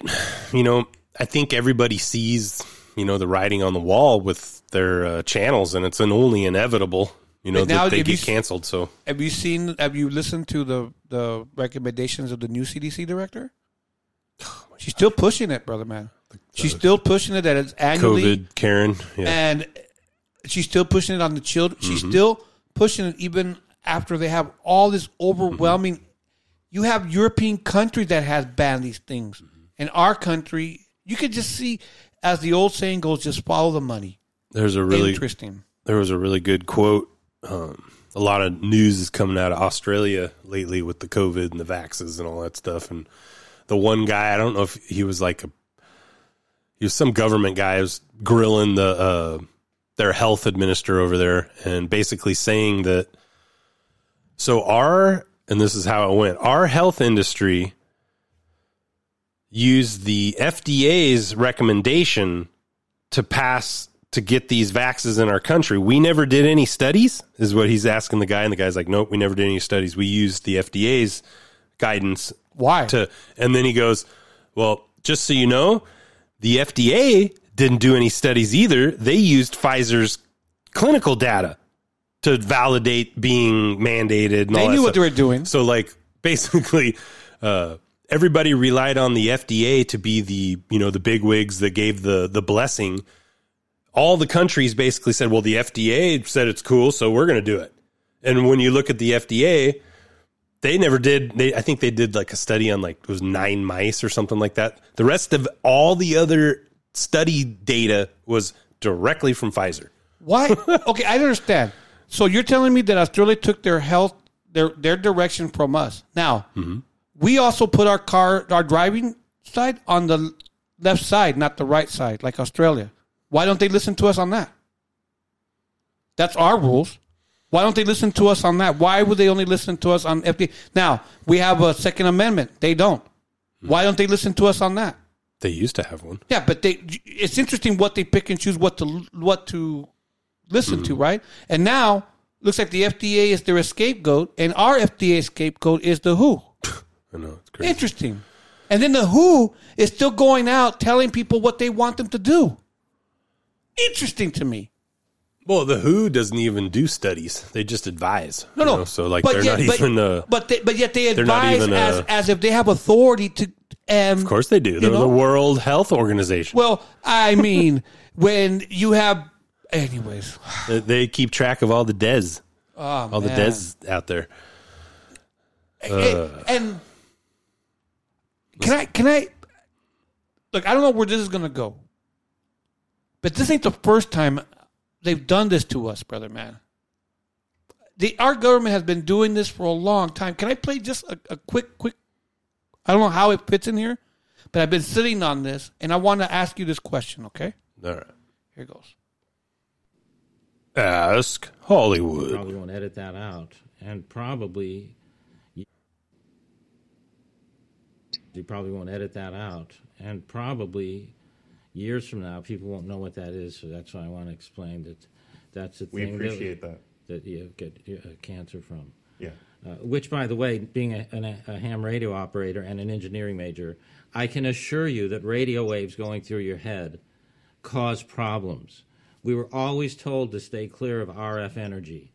you know, I think everybody sees, you know, the writing on the wall with their uh, channels, and it's an only inevitable, you know, now they if you get canceled. So Have you seen? Have you listened to the the recommendations of the new CDC director? She's still pushing it, brother man. She's still pushing it that it's annually, COVID, Karen, yeah, and she's still pushing it on the children. She's Mhm. still pushing it even after they have all this overwhelming. You have European countries that has banned these things, and our country, you could just see, as the old saying goes, just follow the money. there's a really Interesting. There was a really good quote. Um, a lot of news is coming out of Australia lately with the COVID and the vaxes and all that stuff. And the one guy, I don't know if he was like a, he was some government guy, was grilling the uh, their health administrator over there, and basically saying that. So our and this is how it went. Our health industry used the FDA's recommendation to pass to get these vaxes in our country. We never did any studies, is what he's asking the guy, and the guy's like, "Nope, we never did any studies. We used the FDA's guidance." Why? To and then he goes, "Well, just so you know, the FDA didn't do any studies either. They used Pfizer's clinical data to validate being mandated. And They knew what stuff. they were doing. So, like, basically, uh, everybody relied on the FDA to be the you know the big wigs that gave the the blessing. All the countries basically said, "Well, the FDA said it's cool, so we're going to do it." And when you look at the FDA, they never did. They I think they did like a study on like it was nine mice or something like that. The rest of all the other study data was directly from Pfizer. Why? okay, I understand. So you're telling me that Australia took their health, their their direction from us. Now, mm-hmm. we also put our car, our driving side on the left side, not the right side, like Australia. Why don't they listen to us on that? That's our rules. Why don't they listen to us on that? Why would they only listen to us on FDA? Now we have a Second Amendment. They don't. Hmm. Why don't they listen to us on that? They used to have one. Yeah, but they it's interesting what they pick and choose what to what to listen to, hmm. right? And now looks like the FDA is their scapegoat, and our FDA scapegoat is the WHO. I know it's crazy. Interesting. And then the WHO is still going out telling people what they want them to do. Interesting to me. Well, the WHO doesn't even do studies; they just advise. No, no. know? So like But they're yet- not but- even. Uh, But they, but yet they advise even, as uh, as if they have authority to. Um, of course, they do. They're know? the World Health Organization. Well, I mean, when you have, anyways. They- they keep track of all the des, Oh, all the man. des out there. And- Uh, and can I can I look? I don't know where this is going to go, but this ain't the first time they've done this to us, brother man. The our government has been doing this for a long time. Can I play just a, a quick quick? I don't know how it fits in here, but I've been sitting on this, and I want to ask you this question. Okay, all right. here goes. Ask Hollywood. Probably won't edit that out, and probably you probably won't edit that out, and probably years from now people won't know what that is. So that's why I want to explain that that's the We thing appreciate that, that you get uh, cancer from. Yeah. Uh, which, by the way, being a, an, a ham radio operator and an engineering major, I can assure you that radio waves going through your head cause problems. We were always told to stay clear of RF energy.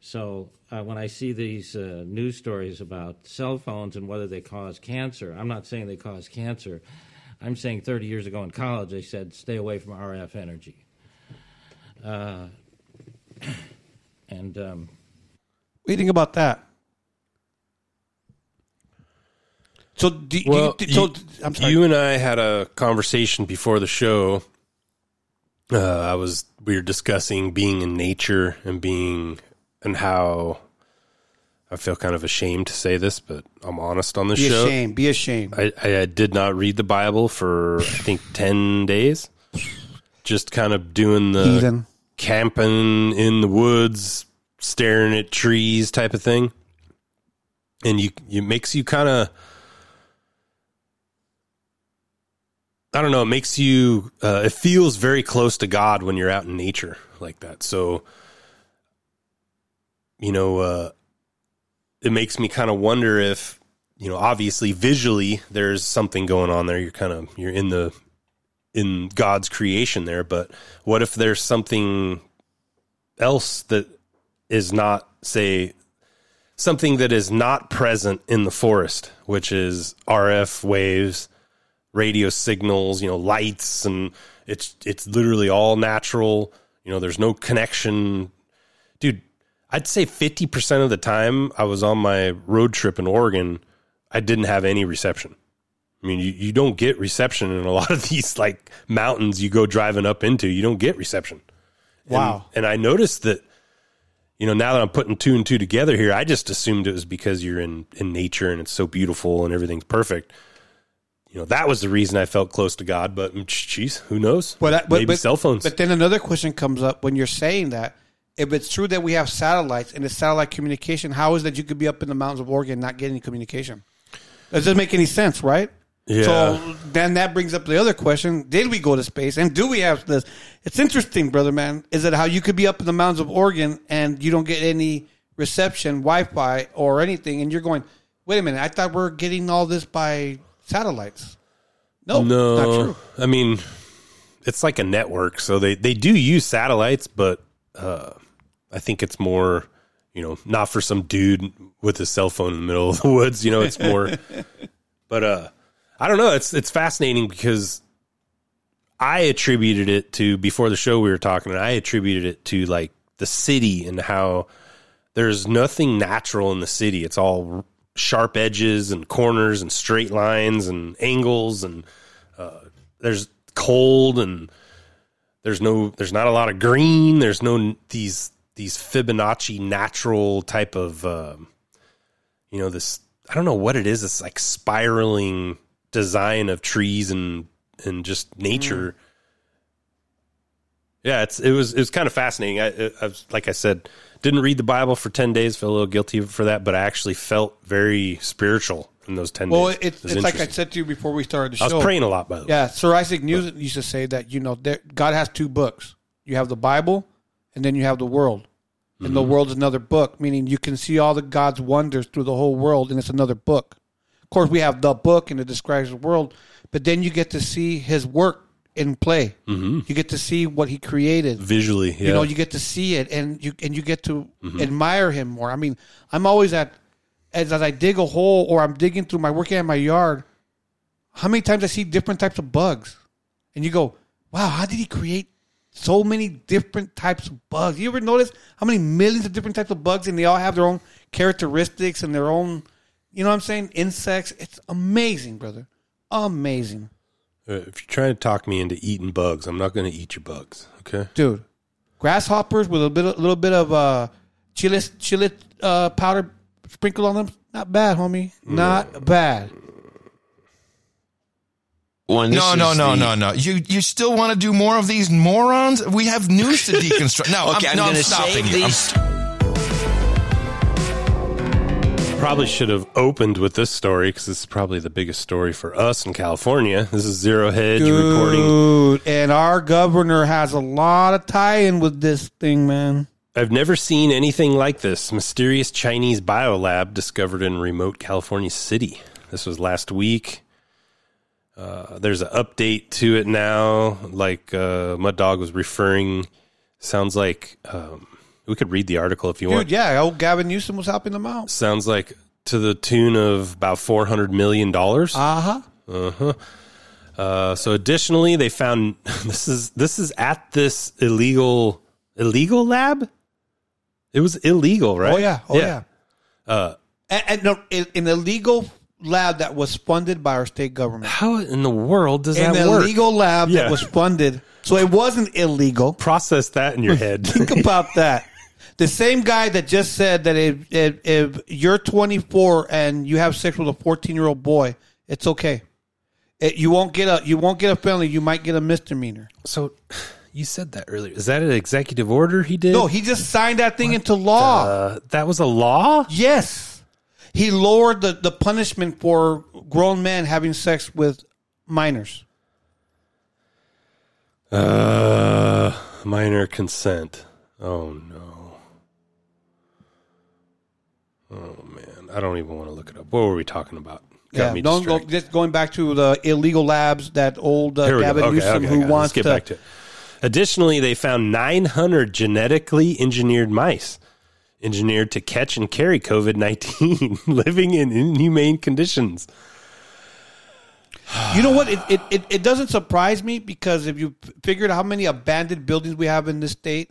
So uh, when I see these uh, news stories about cell phones and whether they cause cancer, I'm not saying they cause cancer. I'm saying 30 years ago in college, they said stay away from RF energy. Uh, and um, What do you think about that? So, do, do Well, you, so you, I'm sorry. you and I had a conversation before the show. Uh, I was we were discussing being in nature and being and how I feel kind of ashamed to say this, but I'm honest on the be show. ashamed. Be ashamed. I, I did not read the Bible for I think ten days. Just kind of doing the Heathen. camping in the woods, staring at trees type of thing. And you it makes you kind of I don't know, it makes you uh, it feels very close to God when you're out in nature like that. So you know, uh it makes me kind of wonder if you know obviously visually there's something going on there. You're kind of you're in the in god's creation there but what if there's something else that is not say something that is not present in the forest which is rf waves radio signals you know lights and it's it's literally all natural. You know there's no connection I'd say 50% of the time I was on my road trip in Oregon, I didn't have any reception. I mean, you, you don't get reception in a lot of these like mountains you go driving up into. You don't get reception. Wow. And, and I noticed that, you know, now that I'm putting two and two together here, I just assumed it was because you're in, in nature and it's so beautiful and everything's perfect. You know, that was the reason I felt close to God. But mm, geez, who knows? But, but Maybe but- cell phones. But then another question comes up when you're saying that. If it's true that we have satellites and it's satellite communication, how is that you could be up in the mountains of Oregon and not getting communication? That doesn't make any sense, right? Yeah. So then that brings up the other question: Did we go to space, and do we have this? It's interesting, brother man. Is it how you could be up in the mountains of Oregon and you don't get any reception, Wi-Fi, or anything, and you're going, "Wait a minute! I thought we are getting all this by satellites." No, no, not true. I mean, it's like a network, so they they do use satellites, but uh, I think it's more, you know, not for some dude with his cell phone in the middle of the woods. You know, it's more. but uh, I don't know. It's it's fascinating because I attributed it to before the show we were talking, and I attributed it to like the city and how there's nothing natural in the city. It's all sharp edges and corners and straight lines and angles and uh, there's cold and there's no there's not a lot of green. There's no these these Fibonacci natural type of um, you know this I don't know what it is. It's like spiraling design of trees and and just nature. Yeah, it's it was it was kind of fascinating. I, I was like I said, didn't read the Bible for ten days. Feel a little guilty for that, but I actually felt very spiritual in those ten Well, days. it's, It it's like I said to you before we started the show. I was praying a lot, by the way. Yeah, Sir Isaac Newton used to say that you know there, God has two books. You have the Bible, and then you have the world, and the Mhm. world is another book. Meaning you can see all the God's wonders through the whole world, and it's another book. Of course, we have the book, and it describes the world, but then you get to see His work in play. Mhm. You get to see what He created visually. Yeah. you know you get to see it and you and you get to Mhm. admire him more i mean i'm always at as, as i dig a hole or i'm digging through my working in my yard how many times i see different types of bugs and you go wow how did he create so many different types of bugs you ever notice how many millions of different types of bugs and they all have their own characteristics and their own you know what i'm saying insects it's amazing brother amazing Uh, If you're trying to talk me into eating bugs, I'm not going to eat your bugs. Okay, dude. Grasshoppers with a bit, a little bit of uh, chili, chili uh, powder sprinkled on them. Not bad, homie. Not bad. No, no, no, no, no. You you still want to do more of these morons? We have news to deconstruct. No, Okay, I'm, I'm no, I'm stopping save you. I'm probably should have opened with this story because this is probably the biggest story for us in California. This is Zero Hedge reporting. Dude, and our governor has a lot of tie-in with this thing, man. I've never seen anything like this. Mysterious Chinese biolab discovered in remote California city. This was last week. Uh, there's an update to it now. Like uh, Muttdog was referring, sounds like um, we could read the article if you Dude, want. yeah, old Gavin Newsom was helping them out. Sounds like to the tune of about four hundred million dollars. Uh huh. Uh-huh. Uh So additionally, they found this is this is at this illegal illegal lab. It was illegal, right? Oh yeah. Oh yeah. Uh, And, and no, in- an illegal lab that was funded by our state government. how in the world does An that work? illegal lab Yeah. that was funded, so it wasn't illegal. Process that in your head. Think about that. The same guy that just said that if, if, if you're 24 and you have sex with a 14 year old boy, it's okay. It, you won't get a you won't get a felony. You might get a misdemeanor. So you said that earlier. Is that an executive order he did? No, he just signed that thing into law. Uh, that was a law. Yes, he lowered the the punishment for grown men having sex with minors. Uh, minor consent. Oh no. Oh man, I don't even want to look it up. What were we talking about? Got Yeah, don't go, just going back to the illegal labs that old uh, Here we go. Gavin Okay, Newsom okay, who I got it. wants Let's get to back to it. Additionally, they found 900 genetically engineered mice engineered to catch and carry COVID 19, living in inhumane conditions. You know what? It, it, it, it doesn't surprise me because if you figured how many abandoned buildings we have in this state,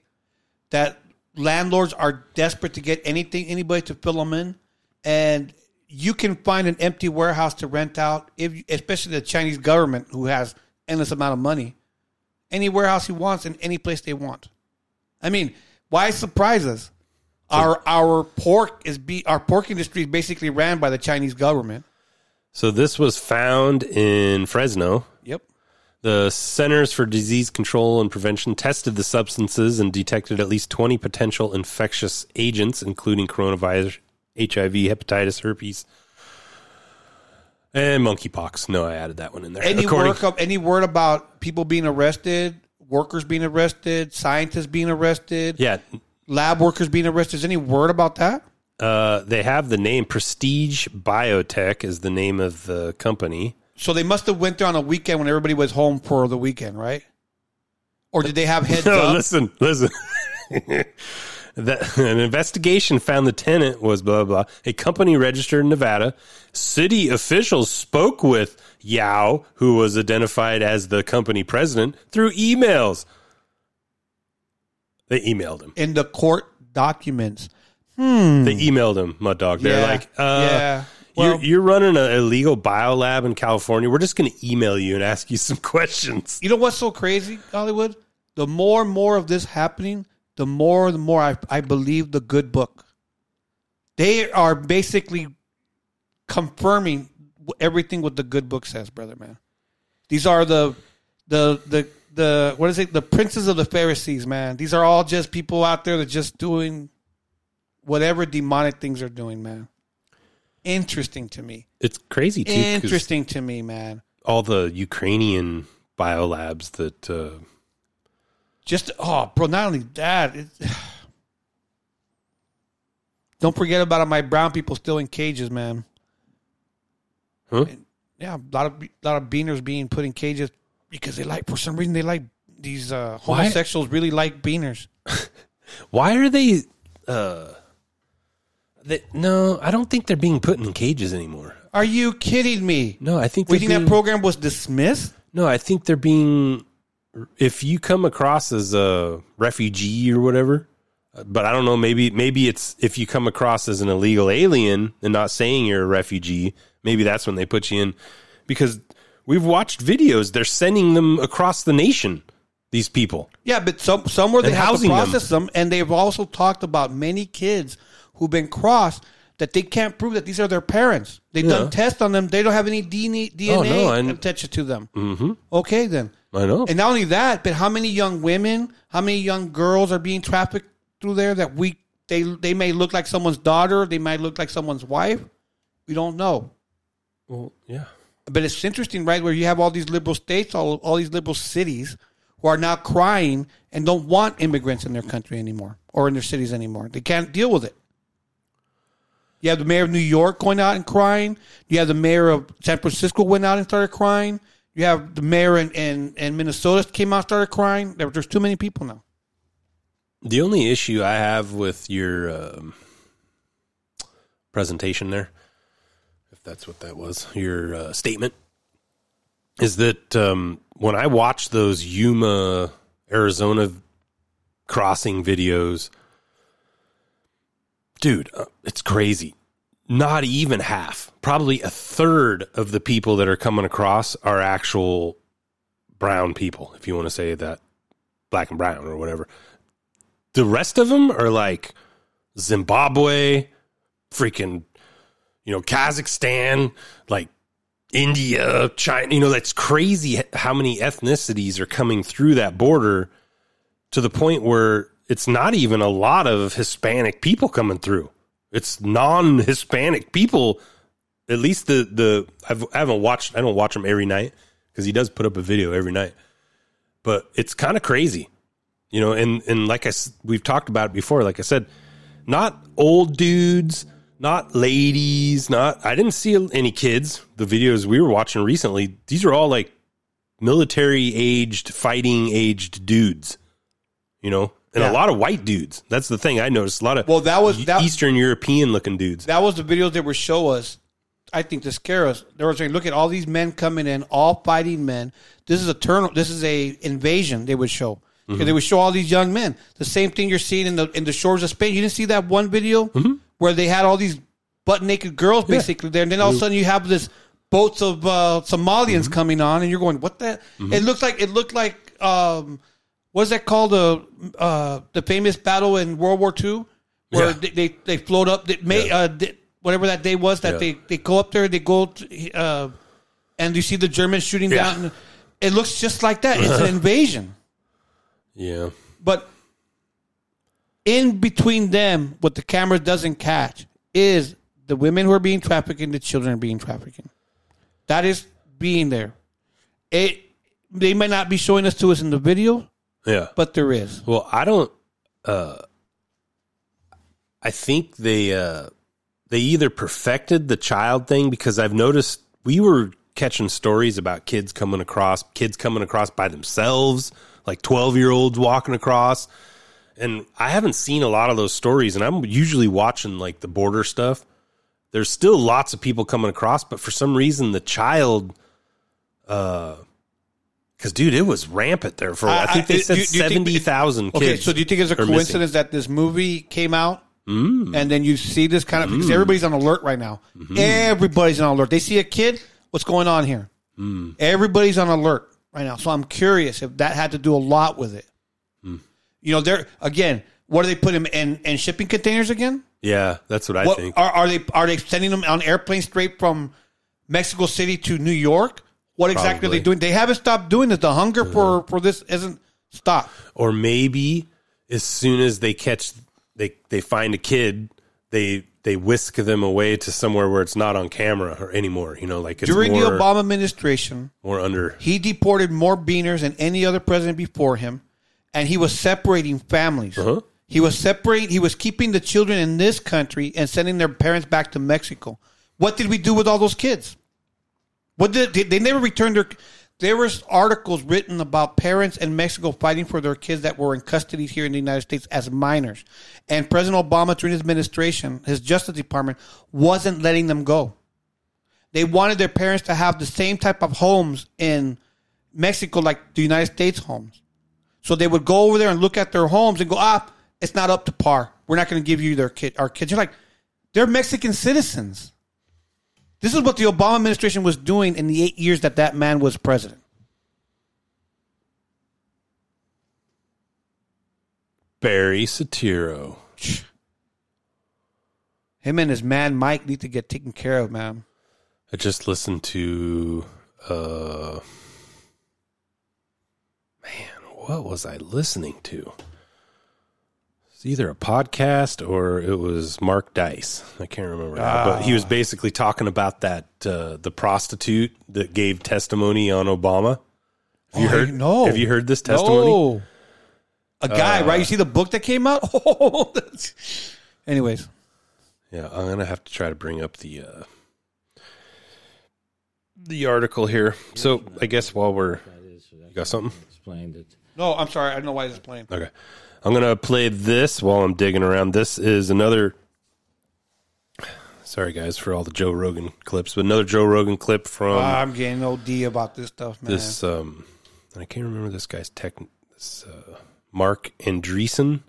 that landlords are desperate to get anything, anybody to fill them in, and you can find an empty warehouse to rent out. If especially the Chinese government, who has endless amount of money, any warehouse he wants in any place they want. I mean, why surprise us? Our our pork is be our pork industry is basically ran by the Chinese government. So, this was found in Fresno. Yep. The Centers for Disease Control and Prevention tested the substances and detected at least 20 potential infectious agents, including coronavirus, HIV, hepatitis, herpes, and monkeypox. No, I added that one in there. any According- work of any word about people being arrested, workers being arrested, scientists being arrested, yeah, lab workers being arrested? Is any word about that? uh, they have the name Prestige Biotech is the name of the company. So they must have went there on a weekend when everybody was home for the weekend, right? Or did they have heads No, up? listen, listen. that, an investigation found the tenant was blah, blah, blah, a company registered in Nevada. City officials spoke with Yao, who was identified as the company president, through emails. They emailed him. In the court documents. Hmm. They emailed him, Muttdog. They're Yeah, like, uh, yeah. Well- you're, you're running an illegal biolab in California. We're just going to email you and ask you some questions. You know what's so crazy, Hollywood? The more and more of this happening, the more and more I, I believe the good book. They are basically confirming everything what the good book says, brother man. These are the the the the what is it? The princes of the Pharisees, man. These are all just people out there that just doing whatever demonic things are doing, man. Interesting to me. It's crazy, too. Interesting to me, man. All the Ukrainian biolabs that. Uh, Just oh, bro! Not only that, it, don't forget about my brown people still in cages, man. Huh? Yeah, a lot of a lot of beaners being put in cages because they like for some reason they like these uh, homosexuals really like beaners. Why are they? Uh, they, no, I don't think they're being put in cages anymore. Are you kidding me? No, I think we think that being- program was dismissed. No, I think they're being. If you come across as a refugee or whatever, but I don't know. Maybe maybe it's if you come across as an illegal alien and not saying you're a refugee. Maybe that's when they put you in, because we've watched videos. They're sending them across the nation. These people. Yeah, but some somewhere they have to housing them. them. and they've also talked about many kids who've been crossed that they can't prove that these are their parents. They've Yeah. done tests on them. They don't have any DNA, Oh, no, attached to them. Mm-hmm. Okay, then. I know. And not only that, but how many young women, how many young girls are being trafficked through there that we they they may look like someone's daughter, they might look like someone's wife. We don't know. Well, yeah. But it's interesting, right? Where you have all these liberal states, all all these liberal cities, who are now crying and don't want immigrants in their country anymore or in their cities anymore. They can't deal with it. You have the mayor of New York going out and crying. You have the mayor of San Francisco went out and started crying. You have the mayor in, in, in Minnesota came out and started crying. There, there's too many people now. The only issue I have with your um, presentation there, that's what that was, your uh, statement, is that um, when I watch those Yuma, Arizona crossing videos, dude, uh, it's crazy. Not even half, probably a third of the people that are coming across are actual brown people, if you want to say that, black and brown or whatever. The rest of them are like Zimbabwe, freaking, you know, Kazakhstan, like India, China. You know, that's crazy how many ethnicities are coming through that border to the point where it's not even a lot of Hispanic people coming through. It's non-Hispanic people. At least the the I've, I haven't watched. I don't watch him every night because he does put up a video every night. But it's kind of crazy, you know. And and like I we've talked about it before. Like I said, not old dudes, not ladies, not. I didn't see any kids. The videos we were watching recently, these are all like military aged, fighting aged dudes, you know, and Yeah. a lot of white dudes. That's the thing I noticed. A lot of Well, that was that, Eastern European looking dudes. that was the videos they would show us. I think to scare us. They were saying, "Look at all these men coming in, all fighting men. This is a turn. This is a invasion." They would show because Mhm. they would show all these young men. The same thing you're seeing in the in the shores of Spain. You didn't see that one video where they had all these butt naked girls basically there, and then all of a sudden you have this boats of uh, Somalians coming on, and you're going, "What the?" It looks like it looked like um, what's that called? The uh, the famous battle in World War II where Yeah. they, they they float up. They may uh, they, whatever that day was that Yeah. they they go up there. They go to, uh, and you see the Germans shooting Yeah. down. It looks just like that. It's an invasion, Yeah. but in between them, what the camera doesn't catch is the women who are being trafficked and the children are being trafficked. That is being there. It they may not be showing us to us in the video, Yeah. but there is. Well, I don't. Uh, I think they uh, they either perfected the child thing because I've noticed we were catching stories about kids coming across, kids coming across by themselves, like twelve year olds walking across, and I haven't seen a lot of those stories. And I'm usually watching like the border stuff. There's still lots of people coming across, but for some reason the child. Uh, because dude, it was rampant there for. I, think they said do you think- seventy thousand. Okay, so do you think it's a are missing. coincidence that this movie came out Mm. and then you see this kind of because Mm. everybody's on alert right now. Mhm. Everybody's on alert. They see a kid. What's going on here? Mm. Everybody's on alert right now. So I'm curious if that had to do a lot with it. You know, they're again. What do they put them in? In shipping containers again? Yeah, that's what I What- think. Are, are they are they sending them on airplanes straight from Mexico City to New York? What exactly are Probably. Uh-huh. they doing? They haven't stopped doing this. The hunger for for this isn't stopped. Or maybe as soon as they catch, they they find a kid, they they whisk them away to somewhere where it's not on camera or anymore. You know, like it's During more, the Obama administration, more under. he deported more beaners than any other president before him, and he was separating families. Uh-huh. He was separating. He was keeping the children in this country and sending their parents back to Mexico. What did we do with all those kids? What did they, they never returned their? There was articles written about parents in Mexico fighting for their kids that were in custody here in the United States as minors, and President Obama during his administration, his Justice Department wasn't letting them go. They wanted their parents to have the same type of homes in Mexico like the United States homes. So they would go over there and look at their homes and go, ah, it's not up to par. We're not going to give you their kid, our kids. You're like, they're Mexican citizens. This is what the Obama administration was doing in the eight years that that man was president. Barry Soetoro. Him and his man Mike need to get taken care of, man. I just listened to. uh Man, what was I listening to? It's either a podcast or it was Mark Dice. I can't remember, now, but he was basically talking about that uh, the prostitute that gave testimony on Obama. Have you Oh, heard? no. Have you heard this testimony? No. A guy, Uh, right? You see the book that came out? Oh, Anyways, Yeah, I'm gonna have to try to bring up the uh, the article here. So I guess while we're you got something. Explained it. No, I'm sorry. I don't know why this is playing. Okay. I'm going to play this while I'm digging around. This is another. Sorry, guys, for all the Joe Rogan clips, but another Joe Rogan clip from I'm getting OD about this stuff, man. this. Um, I can't remember this guy's tech. This uh, Marc Andreessen.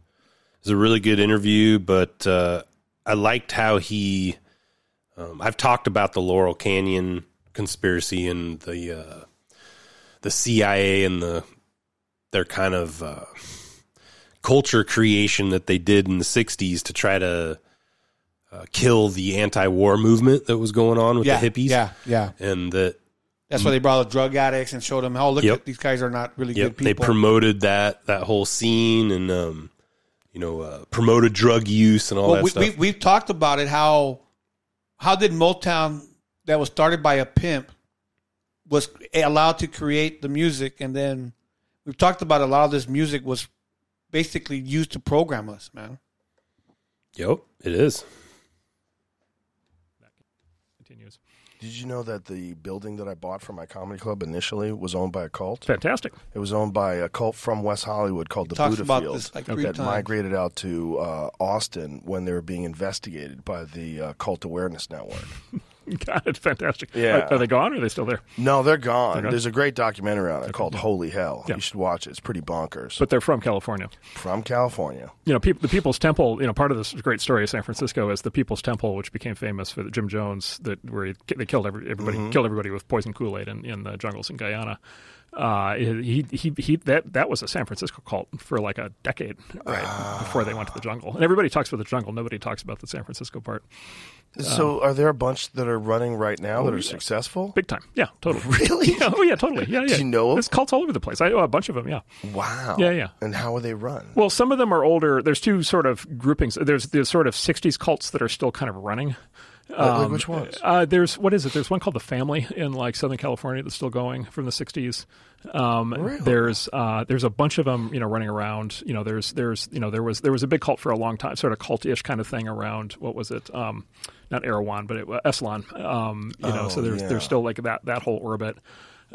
It's a really good interview, but uh, I liked how he. Um, I've talked about the Laurel Canyon conspiracy and the uh, the CIA and the their kind of uh, culture creation that they did in the '60s to try to uh, kill the anti-war movement that was going on with Yeah, the hippies. yeah, yeah. and that That's why they brought the drug addicts and showed them, oh, look, Yep. these guys are not really Yep, good people." they promoted that that whole scene and um, you know uh, promoted drug use and all well, that we, stuff. we, we've talked about it. How how did Motown, that was started by a pimp, was allowed to create the music, and then we've talked about a lot of this music was basically used to program us, man. Yep, it is. Continues. Did you know that the building that I bought for my comedy club initially was owned by a cult? Fantastic. It was owned by a cult from West Hollywood called the Talks Buddha about Field this, like, three that times. migrated out to uh, Austin when they were being investigated by the uh, Cult Awareness Network. God, it's fantastic. Yeah. Are, are they gone or are they still there? No, they're gone. They're gone? There's a great documentary on it called Holy Hell. Yeah. You should watch it. It's pretty bonkers. But they're from California. From California. You know, peop the People's Temple. You know, part of this great story of San Francisco is the People's Temple, which became famous for the Jim Jones that where he, they killed every, everybody Mhm. killed everybody with poison Kool Aid in, in the jungles in Guyana. Uh, he, he he that that was a San Francisco cult for like a decade, right before they went to the jungle. And everybody talks about the jungle. Nobody talks about the San Francisco part. So, are there a bunch that are running right now that are yeah. successful? Big time, yeah, totally. Really? Yeah, oh yeah, totally. Yeah, yeah. Do you know? There's cults all over the place. I know a bunch of them. Yeah. Wow. Yeah, yeah. And how are they run? Well, some of them are older. There's two sort of groupings. There's the sort of '60s cults that are still kind of running. Like- like which ones? Uh, there's what is it? There's one called the Family in like Southern California that's still going from the '60s. Um, Really? There's uh, there's a bunch of them, you know, running around. You know, there's there's you know there was there was a big cult for a long time, sort of cult-ish kind of thing around what was it? Um, not Erewhon, but it, uh. Um, you know, Oh, so there's yeah. there's still like that that whole orbit.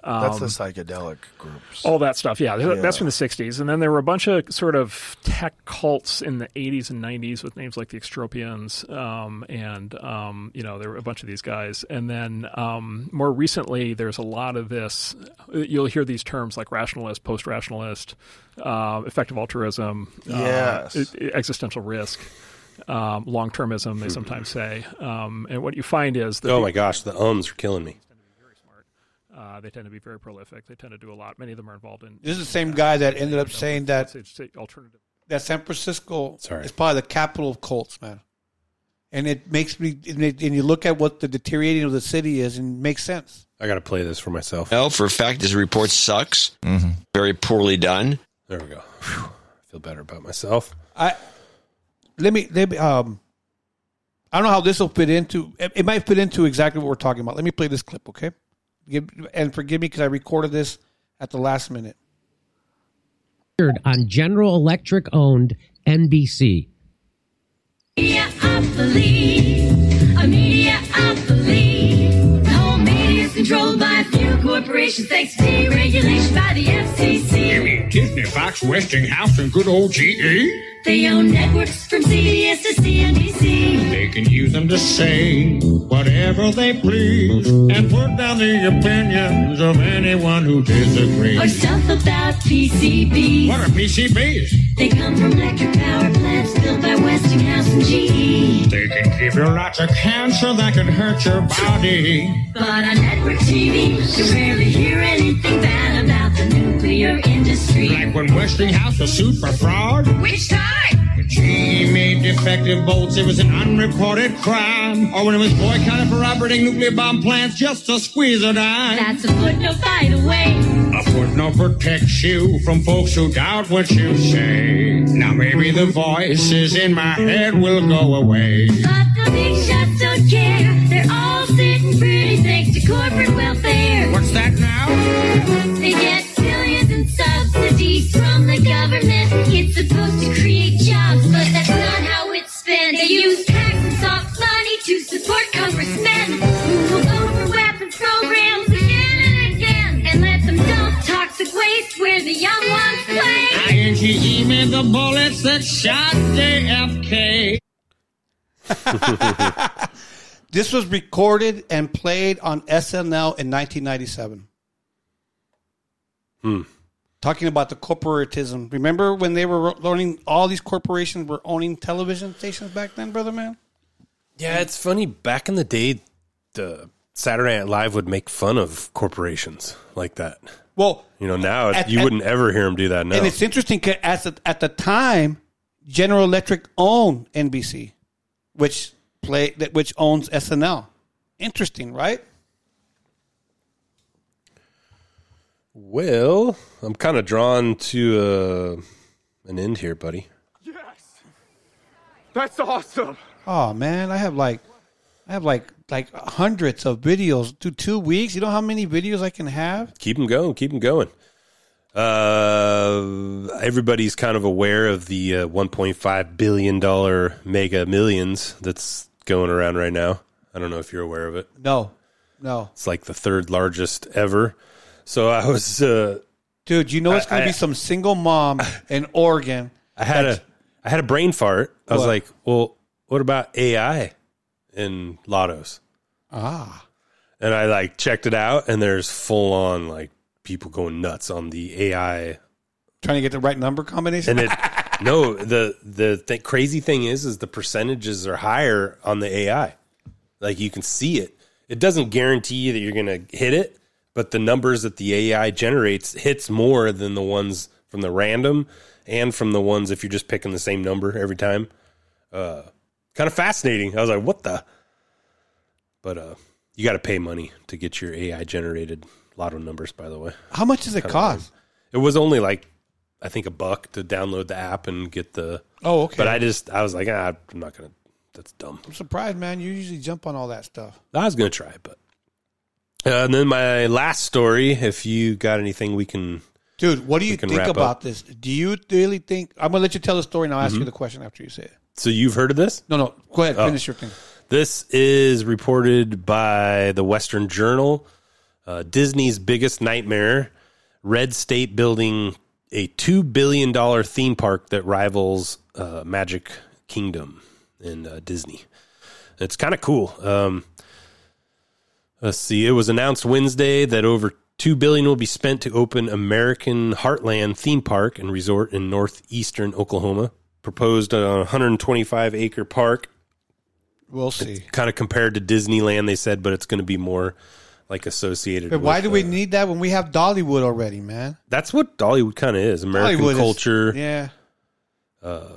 That's the Um, psychedelic groups. all that stuff. Yeah, Yeah. that's from the '60s, and then there were a bunch of sort of tech cults in the '80s and '90s with names like the Extropians, um, and um, you know there were a bunch of these guys. And then um, more recently, there's a lot of this. You'll hear these terms like rationalist, post-rationalist, uh, effective altruism, uh, Yes. e- existential risk. Um, long-termism, they sometimes say, um, and what you find is that Oh my gosh, the ums are killing me. Uh, they tend to be very prolific. They tend to do a lot. Many of them are involved in This is the same guy that ended up saying that alternative. that San Francisco Sorry. is probably the capital of cults, man. And it makes me, and, it, and you look at what the deteriorating of the city is, and it makes sense. I got to play this for myself. No, for a fact, this report sucks. Very poorly done. There we go. Phew. I feel better about myself. I let me let me um. I don't know how this will fit into. It, it might fit into exactly what we're talking about. Let me play this clip, okay? Give, and forgive me because I recorded this at the last minute. on General Electric owned NBC. Media-opoly, a media-opoly. The whole media is controlled by a few corporations thanks to deregulation by the FCC. You mean Disney, Fox, Westinghouse, and good old GE. They own networks from CBS to CNBC. They can use them to say whatever they please and put down the opinions of anyone who disagrees. Or stuff about PCBs. What are PCBs? They come from electric power plants built by Westinghouse and GE. They can give you lots of cancer that can hurt your body. But on network TV, you rarely hear anything bad about the nuclear industry. Like when Westinghouse was sued for fraud. Which time? When GE made defective bolts, it was an unreported crime. Or when it was boycotted for operating nuclear bomb plants just to squeeze a dime. That's a footnote, by the way. A footnote protects you from folks who doubt what you say. Now maybe the voices in my head will go away. But the big shots don't care. They're all sitting pretty thanks to corporate welfare. What's that now? They get subsidies from the government. It's supposed to create jobs, but that's not how it's spent. They use tax and soft money to support congressmen who will vote for weapons programs again and again and let them dump toxic waste where the young ones play. INTE made the bullets that shot JFK. this was recorded and played on SNL in 1997. Hmm. Talking about the corporatism. Remember when they were owning all these corporations were owning television stations back then, brother man? Yeah, it's funny. Back in the day, the Saturday Night Live would make fun of corporations like that. Well, You know, now At- you at- wouldn't ever hear them do that now. And it's interesting 'cause at at the time, General Electric owned NBC, which play that which owns SNL. Interesting, right? Well, I'm kind of drawn to uh, an end here, buddy. Yes, that's awesome. Oh man, I have like, I have like like hundreds of videos. Do two weeks? You know how many videos I can have? Keep them going. Keep them going. Uh, everybody's kind of aware of the uh, 1.5 billion dollar Mega Millions that's going around right now. I don't know if you're aware of it. No, no, It's like the third largest ever. So I was, uh, dude. You know it's going to be some single mom in Oregon. I had a I had a brain fart. I was What? like, well, what about AI in lottos? ah. And I like checked it out, and there's full on like people going nuts on the AI. Trying to get the right number combination. And it no the the th- crazy thing is is the percentages are higher on the AI. Like you can see it. It doesn't guarantee you that you're going to hit it, but the numbers that the AI generates hits more than the ones from the random and from the ones if you're just picking the same number every time. Uh, kind of fascinating. I was like, what the? But uh, you got to pay money to get your AI generated lotto numbers. By the way, How much does it cost? it was only like I think a buck to download the app and get the. Oh, okay. But I just I was like, ah, I'm not gonna. That's dumb. I'm surprised, man. You usually jump on all that stuff. I was gonna try, but. Uh, and then my last story. If you got anything, we can. Dude, what do you think wrap up. about this? Do you really think? I'm gonna let you tell the story, and I'll ask you Mhm. the question after you say it. So you've heard of this? No, no. Go ahead. Oh. Finish your thing. This is reported by the Western Journal. Uh, Disney's biggest nightmare: Red State building a two billion dollar theme park that rivals uh, Magic Kingdom in uh, Disney. It's kind of cool. Um, let's see. It was announced Wednesday that over two billion will be spent to open American Heartland theme park and resort in northeastern Oklahoma. Proposed a 125 acre park We'll see. kind of compared to Disneyland, they said, but it's going to be more like associated. But why with, do we uh, need that when we have Dollywood already, man? that's what Dollywood kind of is American Dollywood is- culture. yeah. Uh,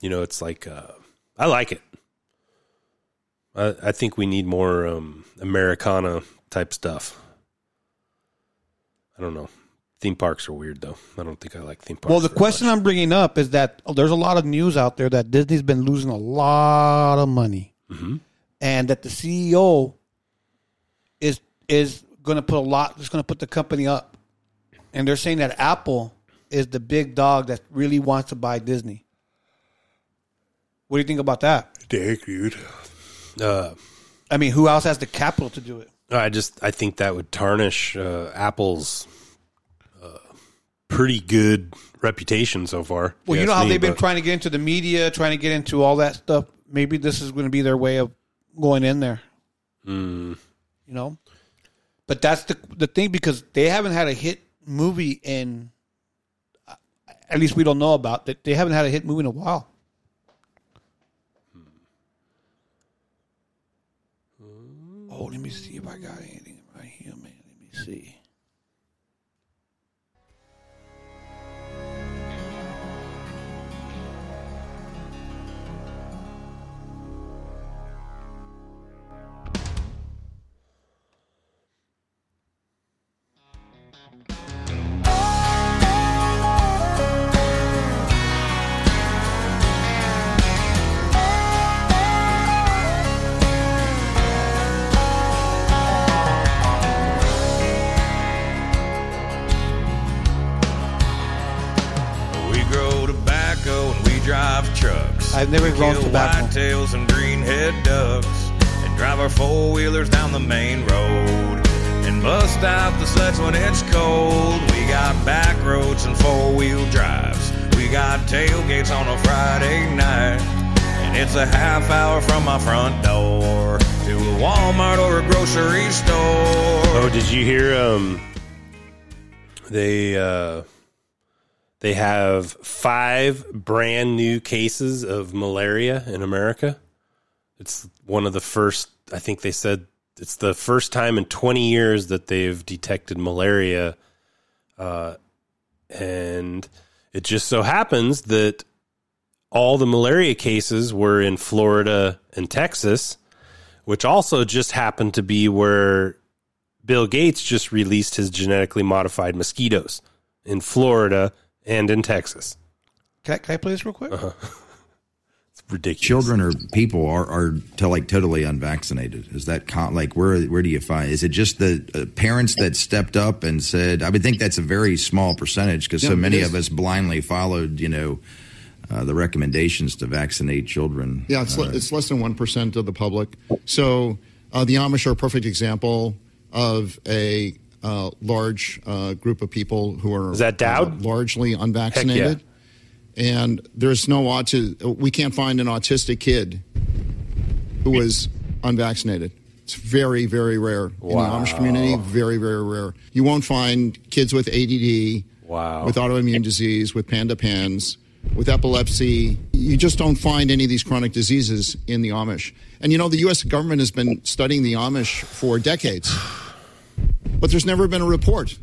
you know, it's like, uh, I like it. I, I think we need more um, Americana type stuff. I don't know. Theme parks are weird, though. I don't think I like theme parks. Well, the question I'm bringing up is that oh, there's a lot of news out there that Disney's been losing a lot of money, Mhm. and that the CEO is is going to put a lot. Is going to put the company up, and they're saying that Apple is the big dog that really wants to buy Disney. What do you think about that? Dick, dude. Uh, I mean, who else has the capital to do it? I just I think that would tarnish uh, Apple's uh, pretty good reputation so far. Well, you know how me, they've been trying to get into the media, trying to get into all that stuff. Maybe this is going to be their way of going in there. Mm. You know, but that's the the thing because they haven't had a hit movie in. At least we don't know about that. They haven't had a hit movie in a while. Oh, let me see if I got anything right here, man. Let me see. I've never We grown kill tobacco. Whitetails and greenhead ducks and drive our four wheelers down the main road. And and bust out the sleds when it's cold. We got back roads and four wheel drives. We got tailgates on a Friday night. And it's a half hour from my front door to a Walmart or a grocery store. Oh, did you hear? Um, they uh, they have five brand new cases of malaria in America. It's one of the first. I think they said it's the first time in 20 years that they've detected malaria, uh, and it just so happens that all the malaria cases were in Florida and Texas, which also just happened to be where Bill Gates just released his genetically modified mosquitoes in Florida and in Texas. Can I, can I play this real quick? Uh-huh. It's ridiculous. Children or people are, are to like totally unvaccinated. Is that con- like where where do you find? Is it just the uh, parents that stepped up and said? I would think that's a very small percentage because Yeah, so many of us blindly followed, you know, uh, the recommendations to vaccinate children. Yeah, it's, Uh, le- it's less than 1% of the public. So uh, the Amish are a perfect example of a uh, large uh, group of people who are Is that Dowd? uh, largely unvaccinated. And there's no auti- we can't find an autistic kid who was unvaccinated. It's very, very rare in the Amish community. Very, very rare. You won't find kids with ADD, wow. with autoimmune disease, with panda pans, with epilepsy. You just don't find any of these chronic diseases in the Amish. And you know, the U.S. government has been studying the Amish for decades, but there's never been a report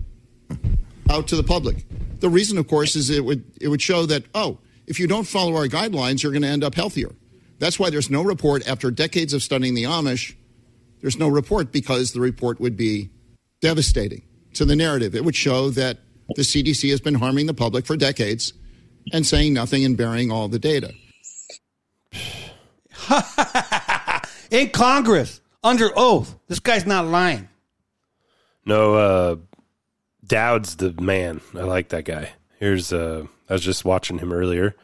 out to the public. The reason, of course, is it would it would show that oh, if you don't follow our guidelines, you're going to end up healthier. That's why there's no report after decades of studying the Amish. There's no report because the report would be devastating to the narrative. It would show that the CDC has been harming the public for decades and saying nothing and burying all the data. In Congress, under oath. This guy's not lying. No, uh, Dowd's the man. I like that guy. Here's uh, I was just watching him earlier.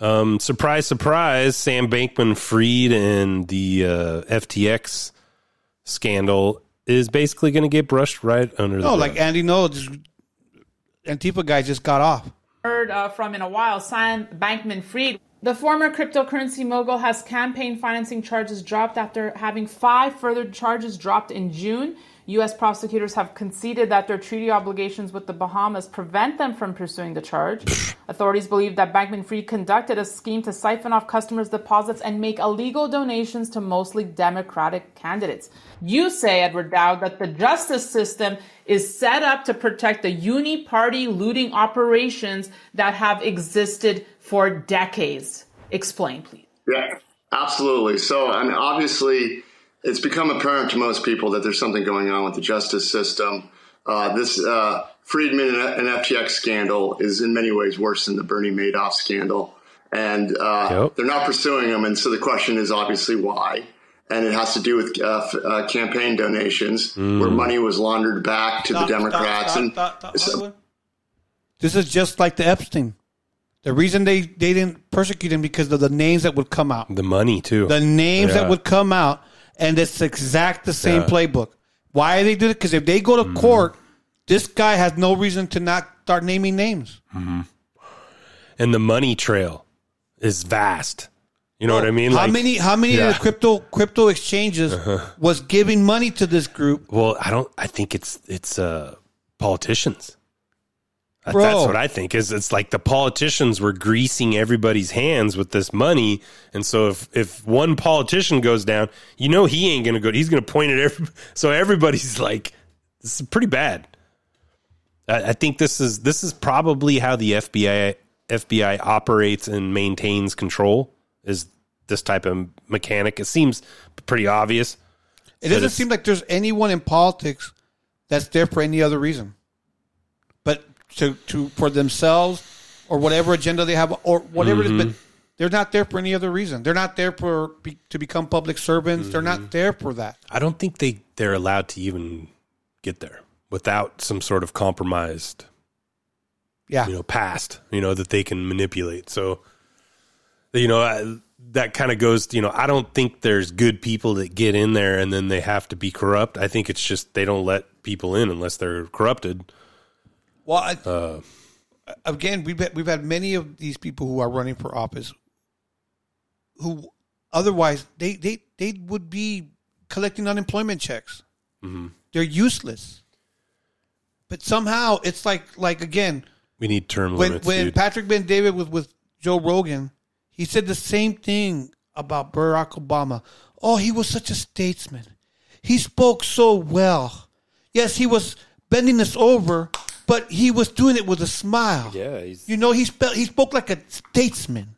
Um, surprise, surprise! Sam Bankman Fried and the uh, FTX scandal is basically going to get brushed right under the. No, rug. like Andy Ngo, this Antifa guy just got off. heard uh, from in a while, Sam Bankman Fried. The former cryptocurrency mogul has campaign financing charges dropped after having five further charges dropped in June. U.S. prosecutors have conceded that their treaty obligations with the Bahamas prevent them from pursuing the charge. Authorities believe that Bankman Fried conducted a scheme to siphon off customers' deposits and make illegal donations to mostly Democratic candidates. You say, Edward Dowd, that the justice system is set up to protect the uni party looting operations that have existed for decades. Explain, please. Yeah, absolutely. So, mean, obviously, it's become apparent to most people that there's something going on with the justice system. Uh, this uh, Friedman and FTX scandal is in many ways worse than the Bernie Madoff scandal. And uh, they're not pursuing them. And so the question is obviously why. And it has to do with uh, f- uh, campaign donations where money was laundered back to Stop, the Democrats. stop, and stop, stop, Hollywood. This is just like the Epstein. The reason they, they didn't persecute him because of the names that would come out. the money too. The names Yeah. that would come out, and it's exact the same Yeah. playbook. Why they did it? Because if they go to Mm-hmm. court, this guy has no reason to not start naming names. Mhm. and the money trail is vast. You know what I mean? How many? How many Yeah. of the crypto crypto exchanges Uh-huh. was giving money to this group? Well, I don't. I think it's it's uh, politicians. Bro. That's what I think. Is it's like the politicians were greasing everybody's hands with this money, and so if if one politician goes down, you know he ain't gonna go. He's gonna point at every. So everybody's like, this is pretty bad. I, I think this is this is probably how the FBI FBI operates and maintains control. Is this type of mechanic? It seems pretty obvious. It doesn't seem like there's anyone in politics that's there for any other reason, to to for themselves or whatever agenda they have or whatever it is. But Mhm. they're not there for any other reason. They're not there for be, to become public servants. They're Mm-hmm. not there for that. I don't think they they're allowed to even get there without some sort of compromised, Yeah. you know, past, you know, that they can manipulate. So, you know, I, that kind of goes, you know, I don't think there's good people that get in there and then they have to be corrupt. I think it's just they don't let people in unless they're corrupted. Well, I, Uh, again, we've had, we've had many of these people who are running for office who otherwise they they they would be collecting unemployment checks. mhm. They're useless. But somehow it's like like again we need term when limits. when dude. Patrick Bet David was with Joe Rogan, he said the same thing about Barack Obama. Oh, he was such a statesman. He spoke so well. Yes, he was bending us over, but he was doing it with a smile. Yeah, he's You know, he spe- he spoke like a statesman.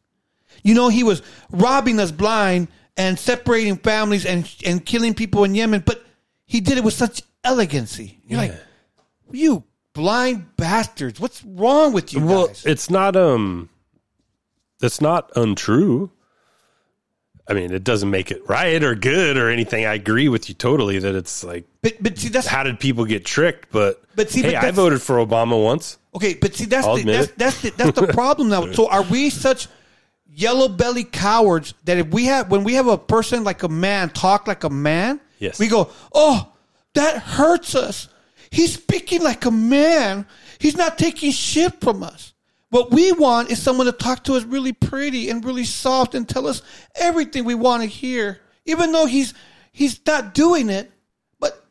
You know, he was robbing us blind and separating families and and killing people in Yemen, but he did it with such elegancy. You're like, you blind bastards! What's wrong with you well, guys? it's not um, it's not untrue. I mean, it doesn't make it right or good or anything. I agree with you totally that it's like, but but see, that's how did people get tricked? But But see, hey, but I voted for Obama once. Okay, but see, that's I'll the, that's that's the, that's the problem now. So, are we such yellow belly cowards that if we have when we have a person like a man talk like a man, Yes. we go, oh, that hurts us. He's speaking like a man. He's not taking shit from us. What we want is someone to talk to us really pretty and really soft and tell us everything we want to hear, even though he's he's not doing it, but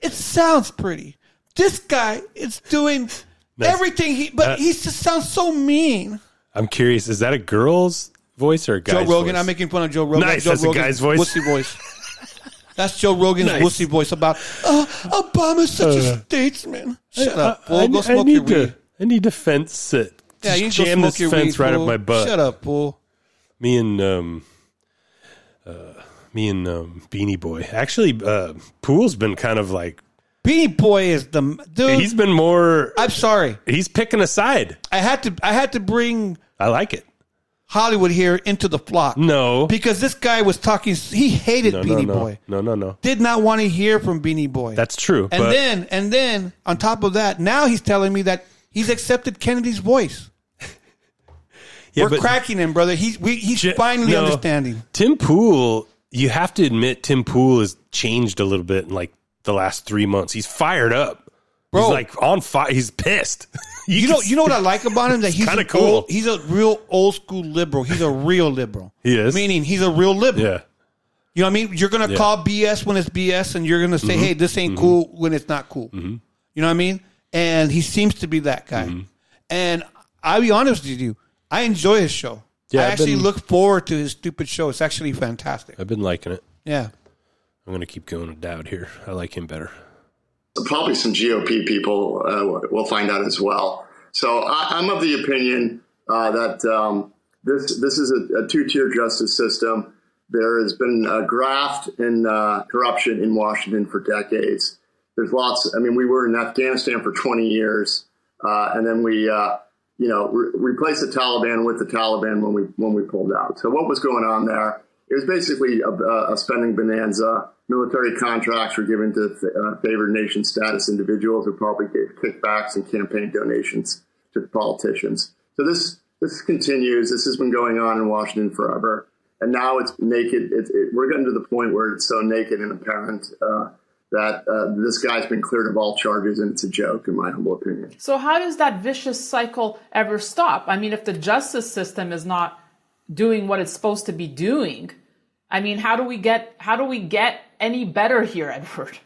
it sounds pretty. This guy is doing That's- everything he, but uh, he just sounds so mean. I'm curious, is that a girl's voice or a guy's Joe Rogan, voice? I'm making fun of Joe Rogan. Nice, Joe that's a guy's voice. Wussy voice. That's Joe Rogan's Nice. wussy voice about oh, Obama's such a Uh, statesman. Shut I- up, I- I, Go I need your to. I need to fence it. Yeah, you go jam this fence right up my butt. Shut up, fool. Me and um, uh, me and um, Beanie Boy. Actually, uh, Pool's been kind of like Beanie Boy is the dude. he's been more. I'm sorry. He's picking a side. I had to. I had to bring I like it. Hollywood here into the flock No, because this guy was talking. He hated no, no, Beanie no, Boy. no, no, no. Did not want to hear from Beanie Boy. That's true. And then, and then, on top of that, now he's telling me that he's accepted Kennedy's voice. Yeah, We're but- cracking him, brother. He's we, he's finally no, understanding. Tim Pool, you have to admit, Tim Pool has changed a little bit in like the last three months. He's fired up. Bro. He's like on fire. He's pissed. You, know, you know what I like about him that he's kinda cool. Old, he's a real old school liberal. He's a real liberal. He is. meaning he's a real liberal. Yeah. You know what I mean? You're gonna Yeah. call BS when it's BS, and you're gonna say, Mhm. "Hey, this ain't Mhm. cool" when it's not cool. Mhm. You know what I mean? And he seems to be that guy. Mm-hmm. And I'll be honest with you, I enjoy his show. Yeah, I I've actually been- look forward to his stupid show. It's actually fantastic. I've been liking it. Yeah. I'm going to keep going with Dowd here. I like him better. probably some GOP people uh, will find out as well. So I, I'm of the opinion uh, that um, this this is a, a two tier justice system. There has been a graft and uh, corruption in Washington for decades. There's lots. I mean, we were in Afghanistan for 20 years, uh, and then we, uh, you know, re- replaced the Taliban with the Taliban when we when we pulled out. So what was going on there? It was basically a, a spending bonanza. Military contracts were given to uh, favored nation status individuals who probably gave kickbacks and campaign donations to the politicians. So this this continues. This has been going on in Washington forever, and now it's naked. It, we're getting to the point where it's so naked and apparent uh, that uh, this guy's been cleared of all charges, and it's a joke, in my humble opinion. So how does that vicious cycle ever stop? I mean, if the justice system is not doing what it's supposed to be doing, I mean, how do we get how do we get any better here, Edward?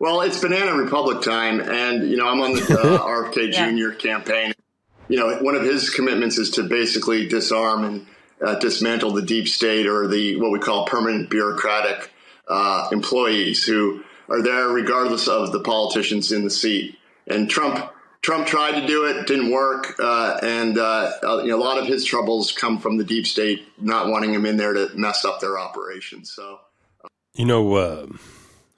Well, it's Banana Republic time, and you know I'm on the uh, RFK Yeah. Jr. campaign. You know, one of his commitments is to basically disarm and uh, dismantle the deep state or the what we call permanent bureaucratic uh, employees who are there regardless of the politicians in the seat. And Trump Trump tried to do it, didn't work, uh, and uh, uh, you know, a lot of his troubles come from the deep state not wanting him in there to mess up their operations. So. You know, uh,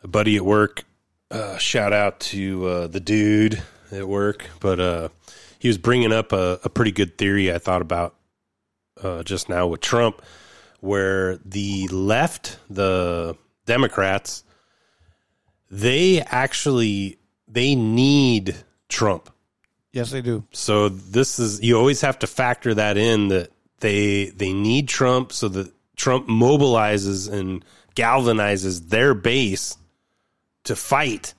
a buddy at work, uh, shout out to uh, the dude at work, but he was bringing up a, a pretty good theory I thought about just now with Trump, where the left, the Democrats, they actually they need Trump. Yes, they do. So this is you always have to factor that in that They they need Trump so that Trump mobilizes and galvanizes their base to fight.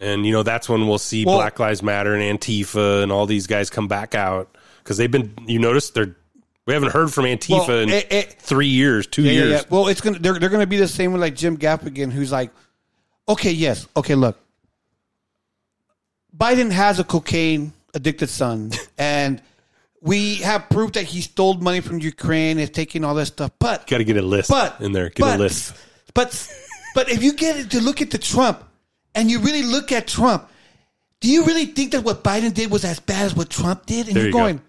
And you know that's when we'll see Well- Black Lives Matter and Antifa and all these guys come back out because they've been. You notice they're we haven't heard from Antifa Well, in it- it- three years, two Yeah, yeah, years. yeah. Well, it's gonna they're they're gonna be the same with like Jim Gaffigan, who's like, okay, yes, okay, look, Biden has a cocaine addicted son, and we have proof that he stole money from Ukraine, is taking all this stuff, but Got to get a list But- in there. Get but- a list. but but if you get to look at the Trump and you really look at Trump, do you really think that what Biden did was as bad as what Trump did? And There you're you go.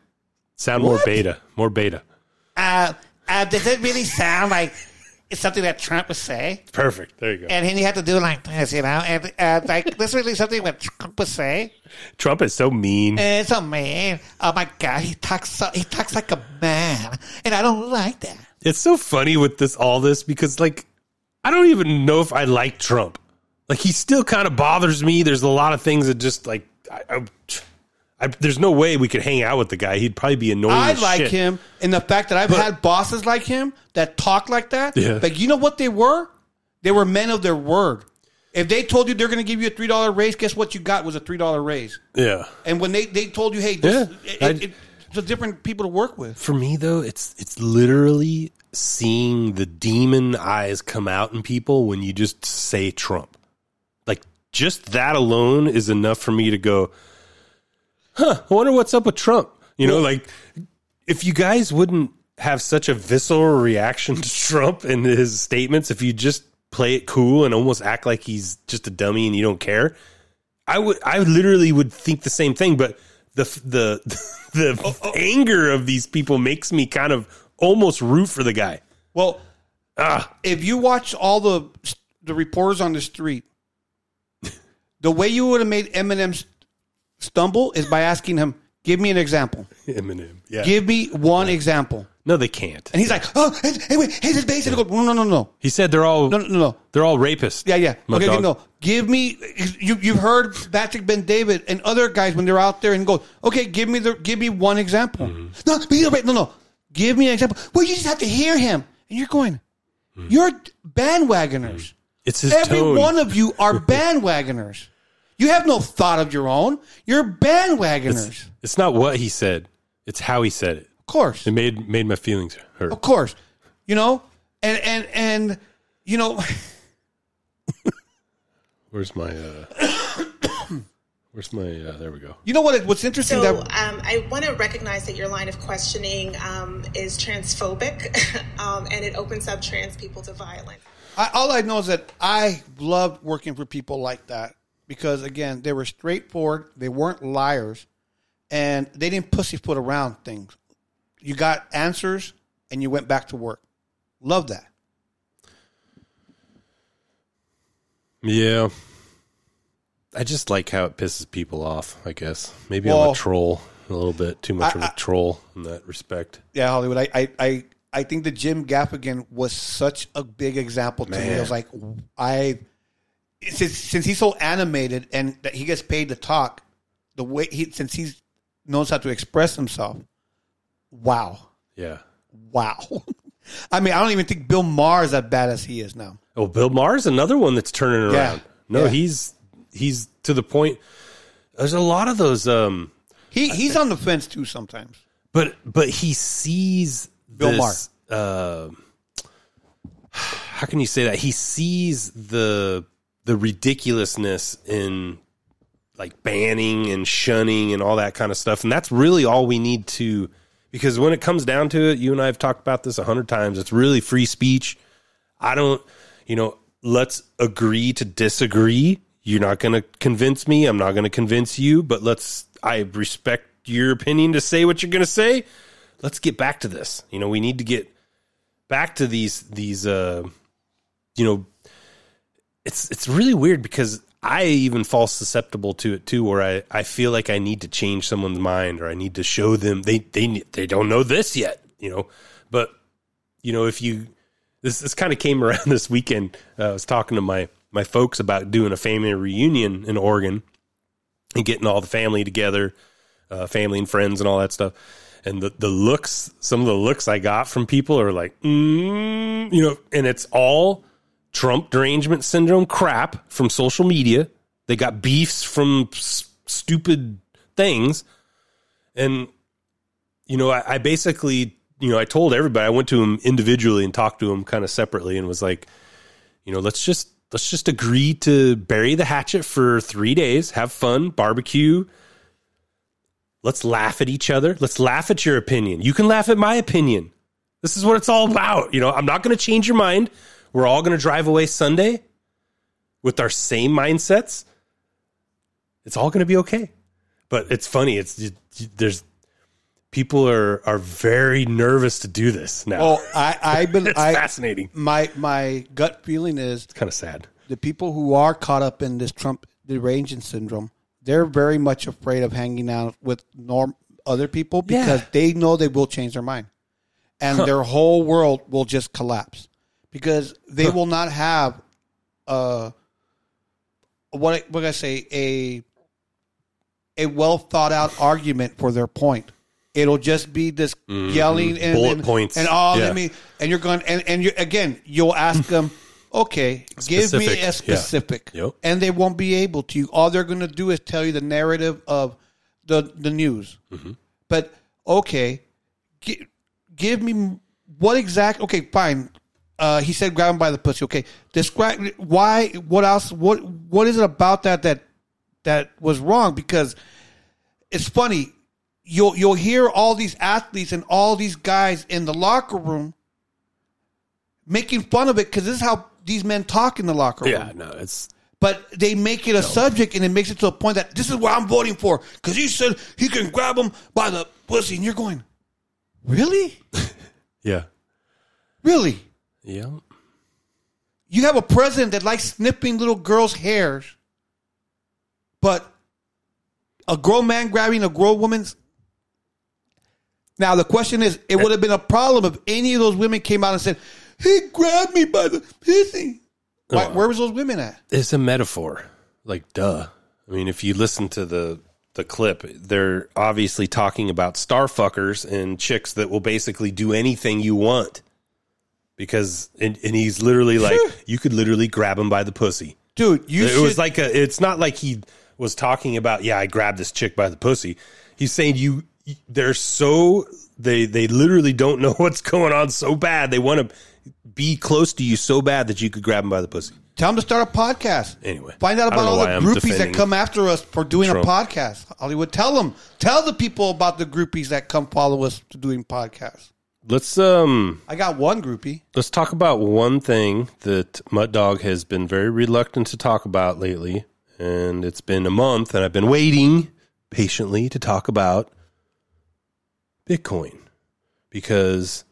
Sound more beta, more beta. uh, uh, does it really sound like it's something that Trump would say? Perfect. There you go. And then you have to do like this, you know, and uh, like this is really something that Trump would say. Trump is so mean. It's a man. Oh my god, he talks so, he talks like a man, and I don't like that. It's so funny with this all this because like I don't even know if I like Trump. Like he still kind of bothers me. There's a lot of things that just like I, I, I, there's no way we could hang out with the guy. He'd probably be annoying. I as like shit. him and the fact that I've But- had bosses like him that talk like that. Yeah. But you know what they were? They were men of their word. If they told you they're going to give you a three dollar raise, guess what you got was a three dollar raise. Yeah. And when they, they told you, hey, this, Yeah, it, I- it, it's a different people to work with. For me though, it's it's literally seeing the demon eyes come out in people when you just say Trump. Like just that alone is enough for me to go, huh, I wonder what's up with Trump. You know, like if you guys wouldn't have such a visceral reaction to Trump and his statements, if you just play it cool and almost act like he's just a dummy and you don't care, I would, I literally would think the same thing. But the the the anger of these people makes me kind of almost root for the guy. Well, Ah. if you watch all the the reporters on the street, the way you would have made Eminem s- stumble is by asking him, "Give me an example. Eminem, yeah. Give me one example." No, they can't. And he's like, "Oh, hey, hey wait, hey, this base." And I go, "No, no, no, no, He said they're all no, no, no." they're all rapists. Yeah, yeah. My okay, dog. no. Give me. You you've heard Patrick Bet David and other guys when they're out there and go, "Okay, give me the give me one example." Mm-hmm. No, but you- no, no. Give me an example. Well, you just have to hear him, and you're going, "You're bandwagoners." It's his Every tone. one of you are bandwagoners. You have no thought of your own. You're bandwagoners. It's, it's not what he said; it's how he said it. Of course, it made made my feelings hurt. Of course. You know, and and and you know, Where's my uh Where's my uh there we go. you know what? What's interesting So that um, I want to recognize that your line of questioning um, is transphobic, um, and it opens up trans people to violence. I, all I know is that I loved working for people like that because again, they were straightforward. They weren't liars, and they didn't pussyfoot around things. You got answers, and you went back to work. Love that. Yeah. I just like how it pisses people off, I guess. Maybe I'm a troll a little bit, too much I- of a troll in that respect. Yeah, Hollywood. I, I, I, I think the Jim Gaffigan was such a big example to me. Man. I was like, I since since he's so animated and that he gets paid to talk, the way he since he knows how to express himself. Wow, Yeah. wow. I mean, I don't even think Bill Maher is that bad as he is now. Oh, Bill Maher's another one that's turning Yeah. around. No, Yeah. he's he's to the point. There's a lot of those. Um, He he's on the fence too sometimes. but but he sees Bill this, Uh, how can you say that? He sees the the ridiculousness in like banning and shunning and all that kind of stuff, and that's really all we need to. Because when it comes down to it, you and I have talked about this a hundred times. It's really free speech. I don't, you know, let's agree to disagree. You're not going to convince me. I'm not going to convince you, but let's, I respect your opinion to say what you're going to say. Let's get back to this. You know, we need to get back to these, these, uh, you know, it's, it's really weird because I even fall susceptible to it too, where I, I feel like I need to change someone's mind or I need to show them they, they, they don't know this yet, you know, but you know, if you, this this kind of came around this weekend. Uh, I was talking to my my folks about doing a family reunion in Oregon and getting all the family together, uh, family and friends and all that stuff. and the the looks, some of the looks I got from people are like, mm, you know, and it's all Trump derangement syndrome crap from social media. They got beefs from s- stupid things, and you know, I, I basically, you know, I told everybody I went to him individually and talked to him kind of separately, and was like, you know, let's just let's just agree to bury the hatchet for three days, have fun, barbecue. Let's laugh at each other. Let's laugh at your opinion. You can laugh at my opinion. This is what it's all about. You know, I'm not going to change your mind. We're all going to drive away Sunday with our same mindsets. It's all going to be okay. But it's funny. It's there's people are are very nervous to do this now. Oh, I, I been it's I, fascinating. My my gut feeling is It's kind of sad. the people who are caught up in this Trump derangement syndrome, they're very much afraid of hanging out with norm other people because Yeah. they know they will change their mind, and Huh. their whole world will just collapse because they will not have uh what what I say a a well thought out argument for their point. It'll just be this Mhm. yelling and Bullet and, points. and oh Yeah. me and you're going and and you again you'll ask them okay give me Specific. a Yeah. specific Yep. and they won't be able to all they're going to do is tell you the narrative of the the news Mm-hmm. but okay gi- give me what exact okay fine uh, he said grab him by the pussy. Okay describe why what else what what is it about that that that was wrong? Because it's funny you'll you'll hear all these athletes and all these guys in the locker room making fun of it because this is how these men talk in the locker room. Yeah, no, it's But they make it a subject and it makes it to a point that this is what I'm voting for because he said he can grab him by the pussy, and you're going, really, yeah, really. Yeah. You have a president that likes snipping little girls' hairs, but a grown man grabbing a grown woman's. Now the question is, it would have been a problem if any of those women came out and said, "He grabbed me by the pussy." Why, Oh. where was those women at? It's a metaphor. Like, duh. I mean, if you listen to the the clip, they're obviously talking about starfuckers and chicks that will basically do anything you want. Because and, and he's literally like, you could literally grab him by the pussy, dude. You it should, was like a. It's not like he was talking about. Yeah, I grabbed this chick by the pussy. He's saying you. They're so they they literally don't know what's going on so bad. They want to be close to you so bad that you could grab them by the pussy. tell them to start a podcast. Anyway, Find out about all the groupies that come after us for doing Trump. a podcast. Hollywood, tell them, tell the people about the groupies that come follow us to doing podcasts. Let's um I got one groupie. let's talk about one thing that Muttdog has been very reluctant to talk about lately, and it's been a month, and I've been waiting patiently to talk about Bitcoin because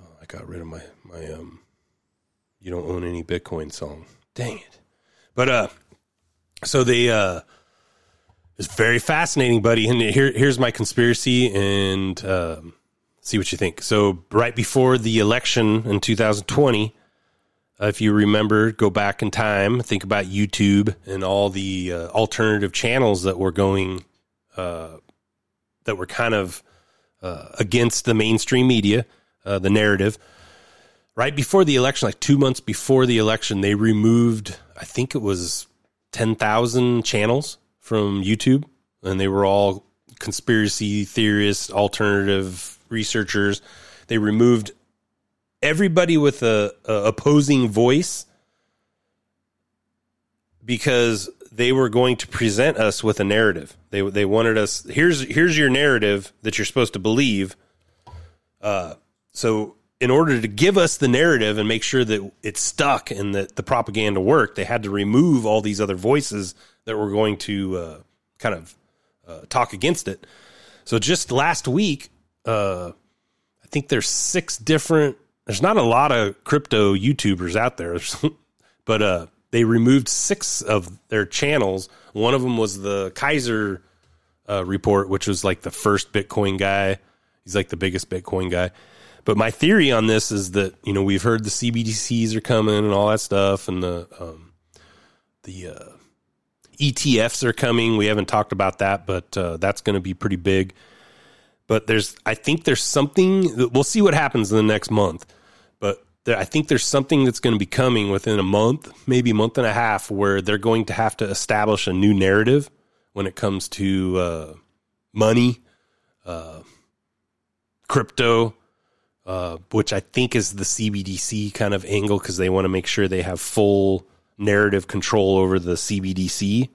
oh, I got rid of my my um you don't own any Bitcoin song. Dang it. But uh so they uh it's very fascinating, buddy. And here here's my conspiracy and um see what you think. So right before the election in 2020, uh, if you remember, go back in time, think about YouTube and all the uh, alternative channels that were going, uh, that were kind of uh, against the mainstream media, uh, the narrative. Right before the election, like two months before the election, they removed, I think it was 10,000 channels from YouTube, and they were all conspiracy theorists, alternative researchers. They removed everybody with a, a opposing voice because they were going to present us with a narrative. They they wanted us here's here's your narrative that you're supposed to believe. Uh, so in order to give us the narrative and make sure that it stuck and that the propaganda worked, they had to remove all these other voices that were going to uh, kind of uh, talk against it. So just last week, uh, I think there's six different. There's not a lot of crypto YouTubers out there, but uh, they removed six of their channels. One of them was the Keiser uh, report, which was like the first Bitcoin guy. He's like the biggest Bitcoin guy. But my theory on this is that you know we've heard the CBDCs are coming and all that stuff, and the um, the uh, ETFs are coming. We haven't talked about that, but uh, that's going to be pretty big. But there's I think there's something. We'll see what happens in the next month, but there, I think there's something that's going to be coming within a month, maybe a month and a half, where they're going to have to establish a new narrative when it comes to uh, money, uh, crypto, uh, which I think is the CBDC kind of angle because they want to make sure they have full narrative control over the CBDC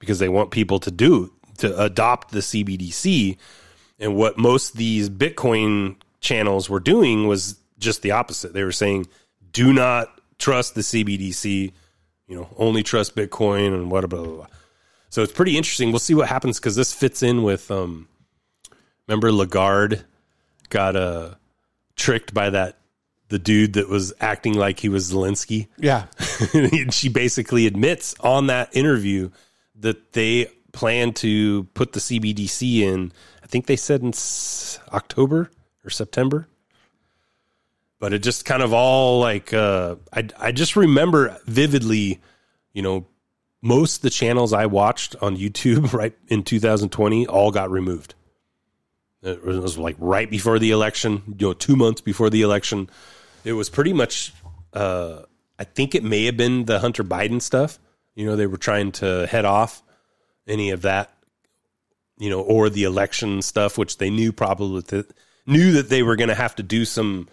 because they want people to do to adopt the CBDC. And what most these Bitcoin channels were doing was just the opposite. They were saying, "Do not trust the CBDC. You know, only trust Bitcoin and what blah blah blah." So it's pretty interesting. We'll see what happens because this fits in with. Um, remember, Lagarde got uh, tricked by that the dude that was acting like he was Zelensky. Yeah. she basically admits on that interview that they plan to put the CBDC in. I think they said in October or September. But it just kind of all like uh, I I just remember vividly, you know, most of the channels I watched on YouTube right in 2020 all got removed. It was like right before the election, you know, two months before the election. It was pretty much, uh, I think it may have been the Hunter Biden stuff. You know, they were trying to head off any of that, you know, or the election stuff, which they knew probably that, knew that they were going to have to do some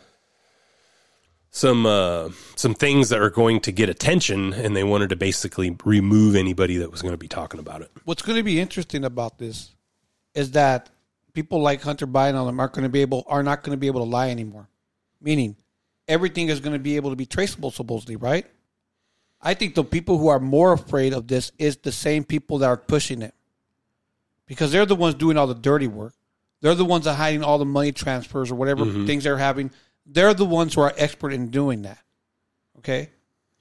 some uh, some things that are going to get attention, and they wanted to basically remove anybody that was going to be talking about it. What's going to be interesting about this is that people like Hunter Biden them aren't going to be able are not going to be able to lie anymore. Meaning, everything is going to be able to be traceable, supposedly, right? I think the people who are more afraid of this is the same people that are pushing it, because they're the ones doing all the dirty work. They're the ones that are hiding all the money transfers or whatever Mhm. things they're having. They're the ones who are expert in doing that. Okay.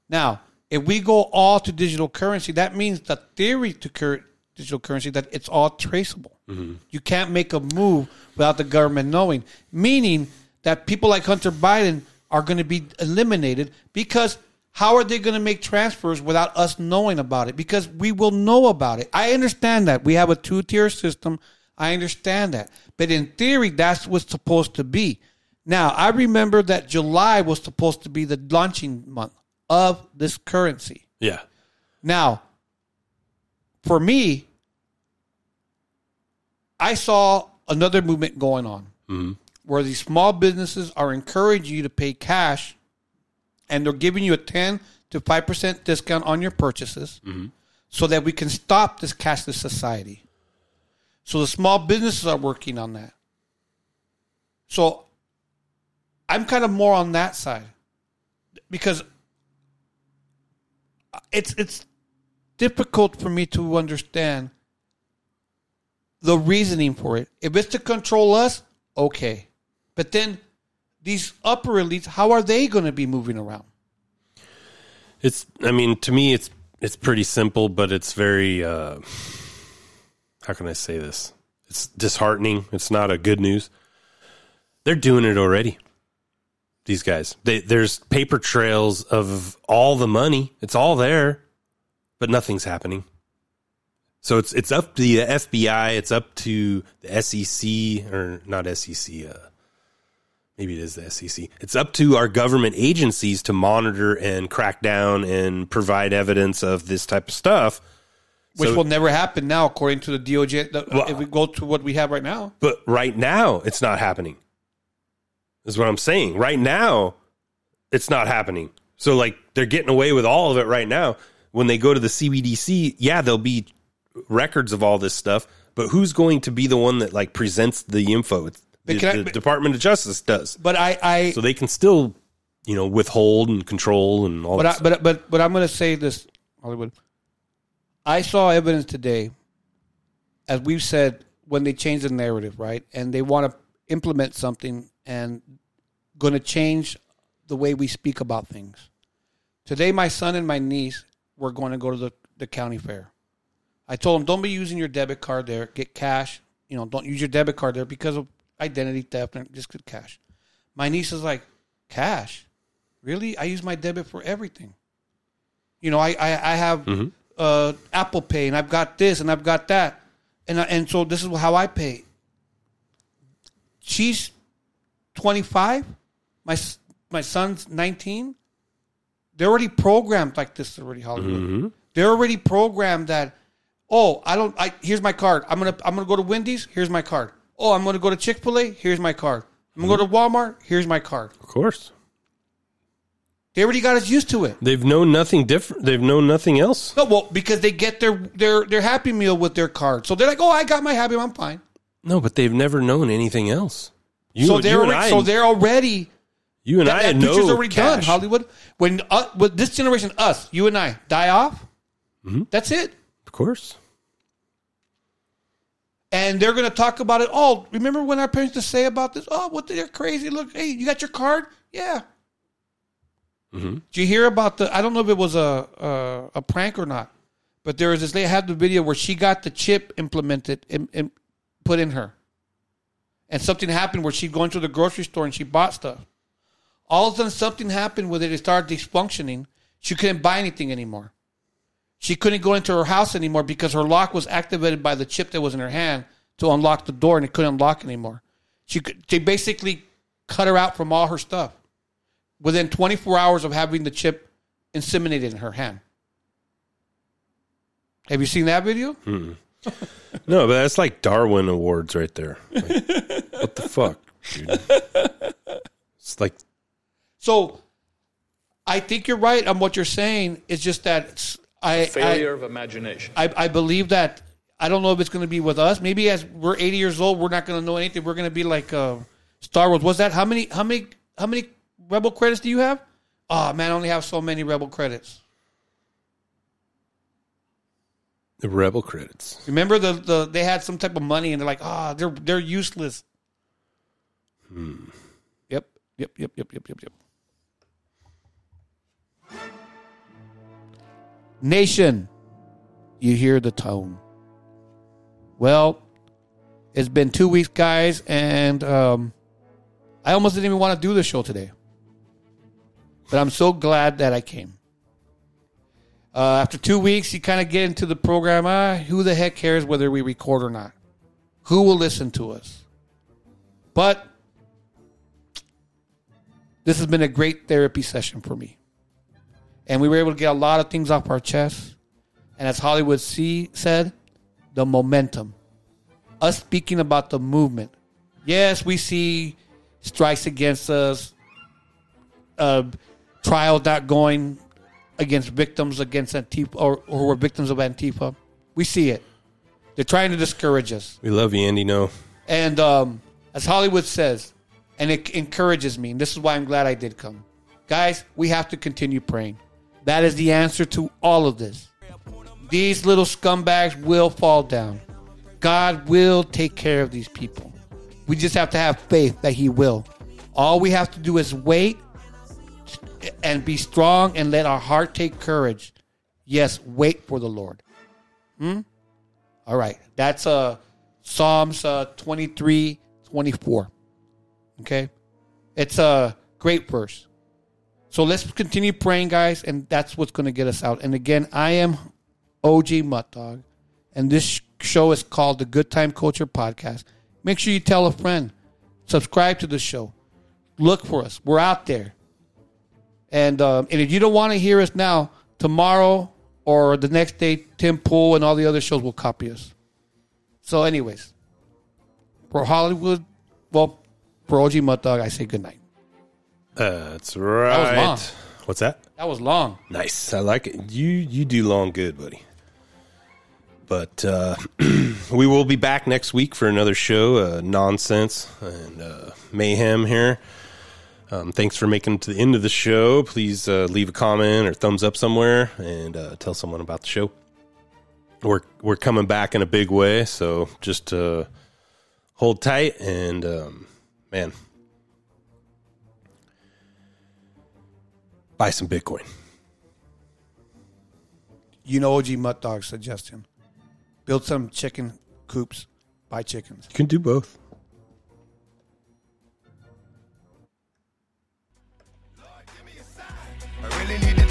Now, if we go all to digital currency, that means the theory to cur- digital currency that it's all traceable. You can't make a move without the government knowing, meaning that people like Hunter Biden are going to be eliminated because how are they going to make transfers without us knowing about it? Because we will know about it. I understand that. We have a two tier system. I understand that. But in theory, that's what's supposed to be. Now, I remember that July was supposed to be the launching month of this currency. Yeah. Now, for me, I saw another movement going on Mm-hmm. where these small businesses are encouraging you to pay cash and they're giving you a 10 to 5% discount on your purchases Mm-hmm. so that we can stop this cashless society. So the small businesses are working on that. So I'm kind of more on that side because it's it's difficult for me to understand the reasoning for it. If it's to control us, okay. But then these upper elites, how are they going to be moving around? It's I mean, to me it's it's pretty simple, but it's very uh how can I say this? It's disheartening. It's not a good news. They're doing it already. These guys. They, there's paper trails of all the money. It's all there, but nothing's happening. So it's it's up to the FBI, it's up to the SEC or not SEC, uh maybe it is the SEC. It's up to our government agencies to monitor and crack down and provide evidence of this type of stuff. Which So- will never happen now, according to the DOJ. the- uh, if we go to what we have right now, But right now, it's not happening. Is what I'm saying. Right now, it's not happening. So like they're getting away with all of it right now. When they go to the CBDC, yeah, there'll be records of all this stuff. But who's going to be the one that like presents the info? It's But the, I- the but- Department of Justice does. but I, I So they can still, you know, withhold and control and all but that. I, but but but I'm going to say this, Hollywood. I saw evidence today, as we've said, when they change the narrative, right, and they want to implement something and going to change the way we speak about things. Today, my son and my niece were going to go to the, the county fair. I told them, don't be using your debit card there. Get cash. You know, don't use your debit card there because of identity theft and just cash. My niece is like, cash? Really? I use my debit for everything. You know, I I, I have Mm-hmm. uh, Apple Pay and I've got this and I've got that, and I, and so this is how I pay. she's 25. My my son's 19. They're already programmed like this already Hollywood. Mhm. They're already programmed that oh, I don't I here's my card. I'm going to I'm going to go to Wendy's, here's my card. Oh, I'm going to go to Chick-fil-A, here's my card. I'm going to go to Walmart, here's my card. Of course. They already got us used to it. They've known nothing different. They've known nothing else. No, well, because they get their their their happy meal with their card. So they're like, "Oh, I got my happy meal, I'm fine." No, but they've never known anything else. You, so they're you already, I, so they're already you and that, I that know picture's already done. Hollywood. When uh, with this generation, us, you and I, die off. Mhm. That's it. Of course. And they're going to talk about it. Oh, remember when our parents used to say about this? Oh, what they're crazy. Look, hey, you got your card? Yeah. Mm-hmm. Did you hear about the? I don't know if it was a a, a prank or not, but there was this. They had the video where she got the chip implemented and, and put in her, and something happened where she'd go into the grocery store and she bought stuff. All of a sudden, something happened with it. It started dysfunctioning. She couldn't buy anything anymore. She couldn't go into her house anymore because her lock was activated by the chip that was in her hand to unlock the door, and it couldn't unlock anymore. She could, they basically cut her out from all her stuff within 24 hours of having the chip inseminated in her hand. Have you seen that video? Hmm. no, but that's like Darwin Awards right there. Like, what the fuck, dude? It's like So, I think you're right on what you're saying. It's just that it's- I Failure I, of imagination. I, I believe that I don't know if it's going to be with us. Maybe as we're 80 years old, we're not going to know anything. We're going to be like uh, Star Wars. Was that how many? How many? How many Rebel credits do you have? Oh man, I only have so many Rebel credits. the Rebel credits. Remember the, the they had some type of money and they're like, ah, they're they're useless. Hmm. Yep, yep, yep, yep, yep, yep, yep. Nation, you hear the tone. Well, it's been two weeks, guys, and um, I almost didn't even want to do the show today. But I'm so glad that I came. Uh, after two weeks, you kind of get into the program. Ah, who the heck cares whether we record or not? Who will listen to us? But this has been a great therapy session for me. And we were able to get a lot of things off our chest. And as Hollywood C said, the momentum. Us speaking about the movement. Yes, we see strikes against us, uh, trials not going against victims against Antifa or, or who were victims of Antifa. We see it. They're trying to discourage us. We love you, Andy. No, And um, as Hollywood says, and it encourages me, and this is why I'm glad I did come. Guys, we have to continue praying. That is the answer to all of this. These little scumbags will fall down. God will take care of these people. We just have to have faith that He will. All we have to do is wait and be strong and let our heart take courage. Yes, wait for the Lord. Hmm? All right. That's uh Psalms uh 23 24. Okay? It's a great verse. So let's continue praying, guys, and that's what's going to get us out. And again, I am OG Muttdog, and this show is called the Good Time Culture Podcast. Make sure you tell a friend, subscribe to the show, look for us. We're out there. And um, and if you don't want to hear us now, tomorrow or the next day, Tim Pool and all the other shows will copy us. So, anyways, for Hollywood, well, for OG Muttdog, I say good night. That's right. long. What's that? That was long. Nice. I like it. You you do long good, buddy. But uh, we will be back next week for another show, uh, nonsense and uh, mayhem here. Um, thanks for making it to the end of the show. Please uh, leave a comment or thumbs up somewhere and uh, tell someone about the show. We're we're coming back in a big way, so just uh, hold tight and um, man, buy some Bitcoin. You know OG Muttdog's suggestion. Build some chicken coops, buy chickens. You can do both.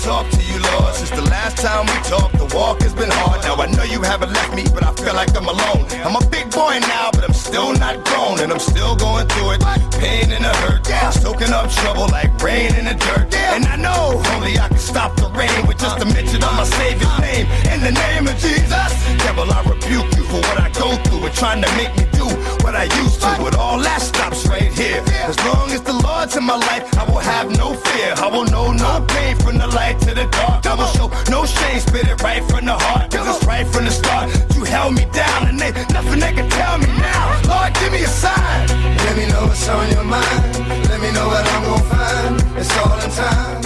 Talk to you, Lord, since the last time we talked, the walk has been hard. Now I know you haven't left me, but I feel like I'm alone. I'm a big boy now, but I'm still not grown, and I'm still going through it. Pain and the hurt, soaking up trouble like rain in the dirt. And I know only I can stop the rain with just a mention of my Savior's name. In the name of Jesus, devil, I rebuke you for what I go through and trying to make me do what I used to. But all that stops right here. As long as the Lord's in my life, I will have no fear. I will know no pain from the light to the dark. I will show no shame, spit it right from the heart. Cause it's right from the start. You held me down and they, nothing they can tell me now. Lord, give me a sign. Let me know what's on your mind. Let me know what I'm gonna find. It's all in time.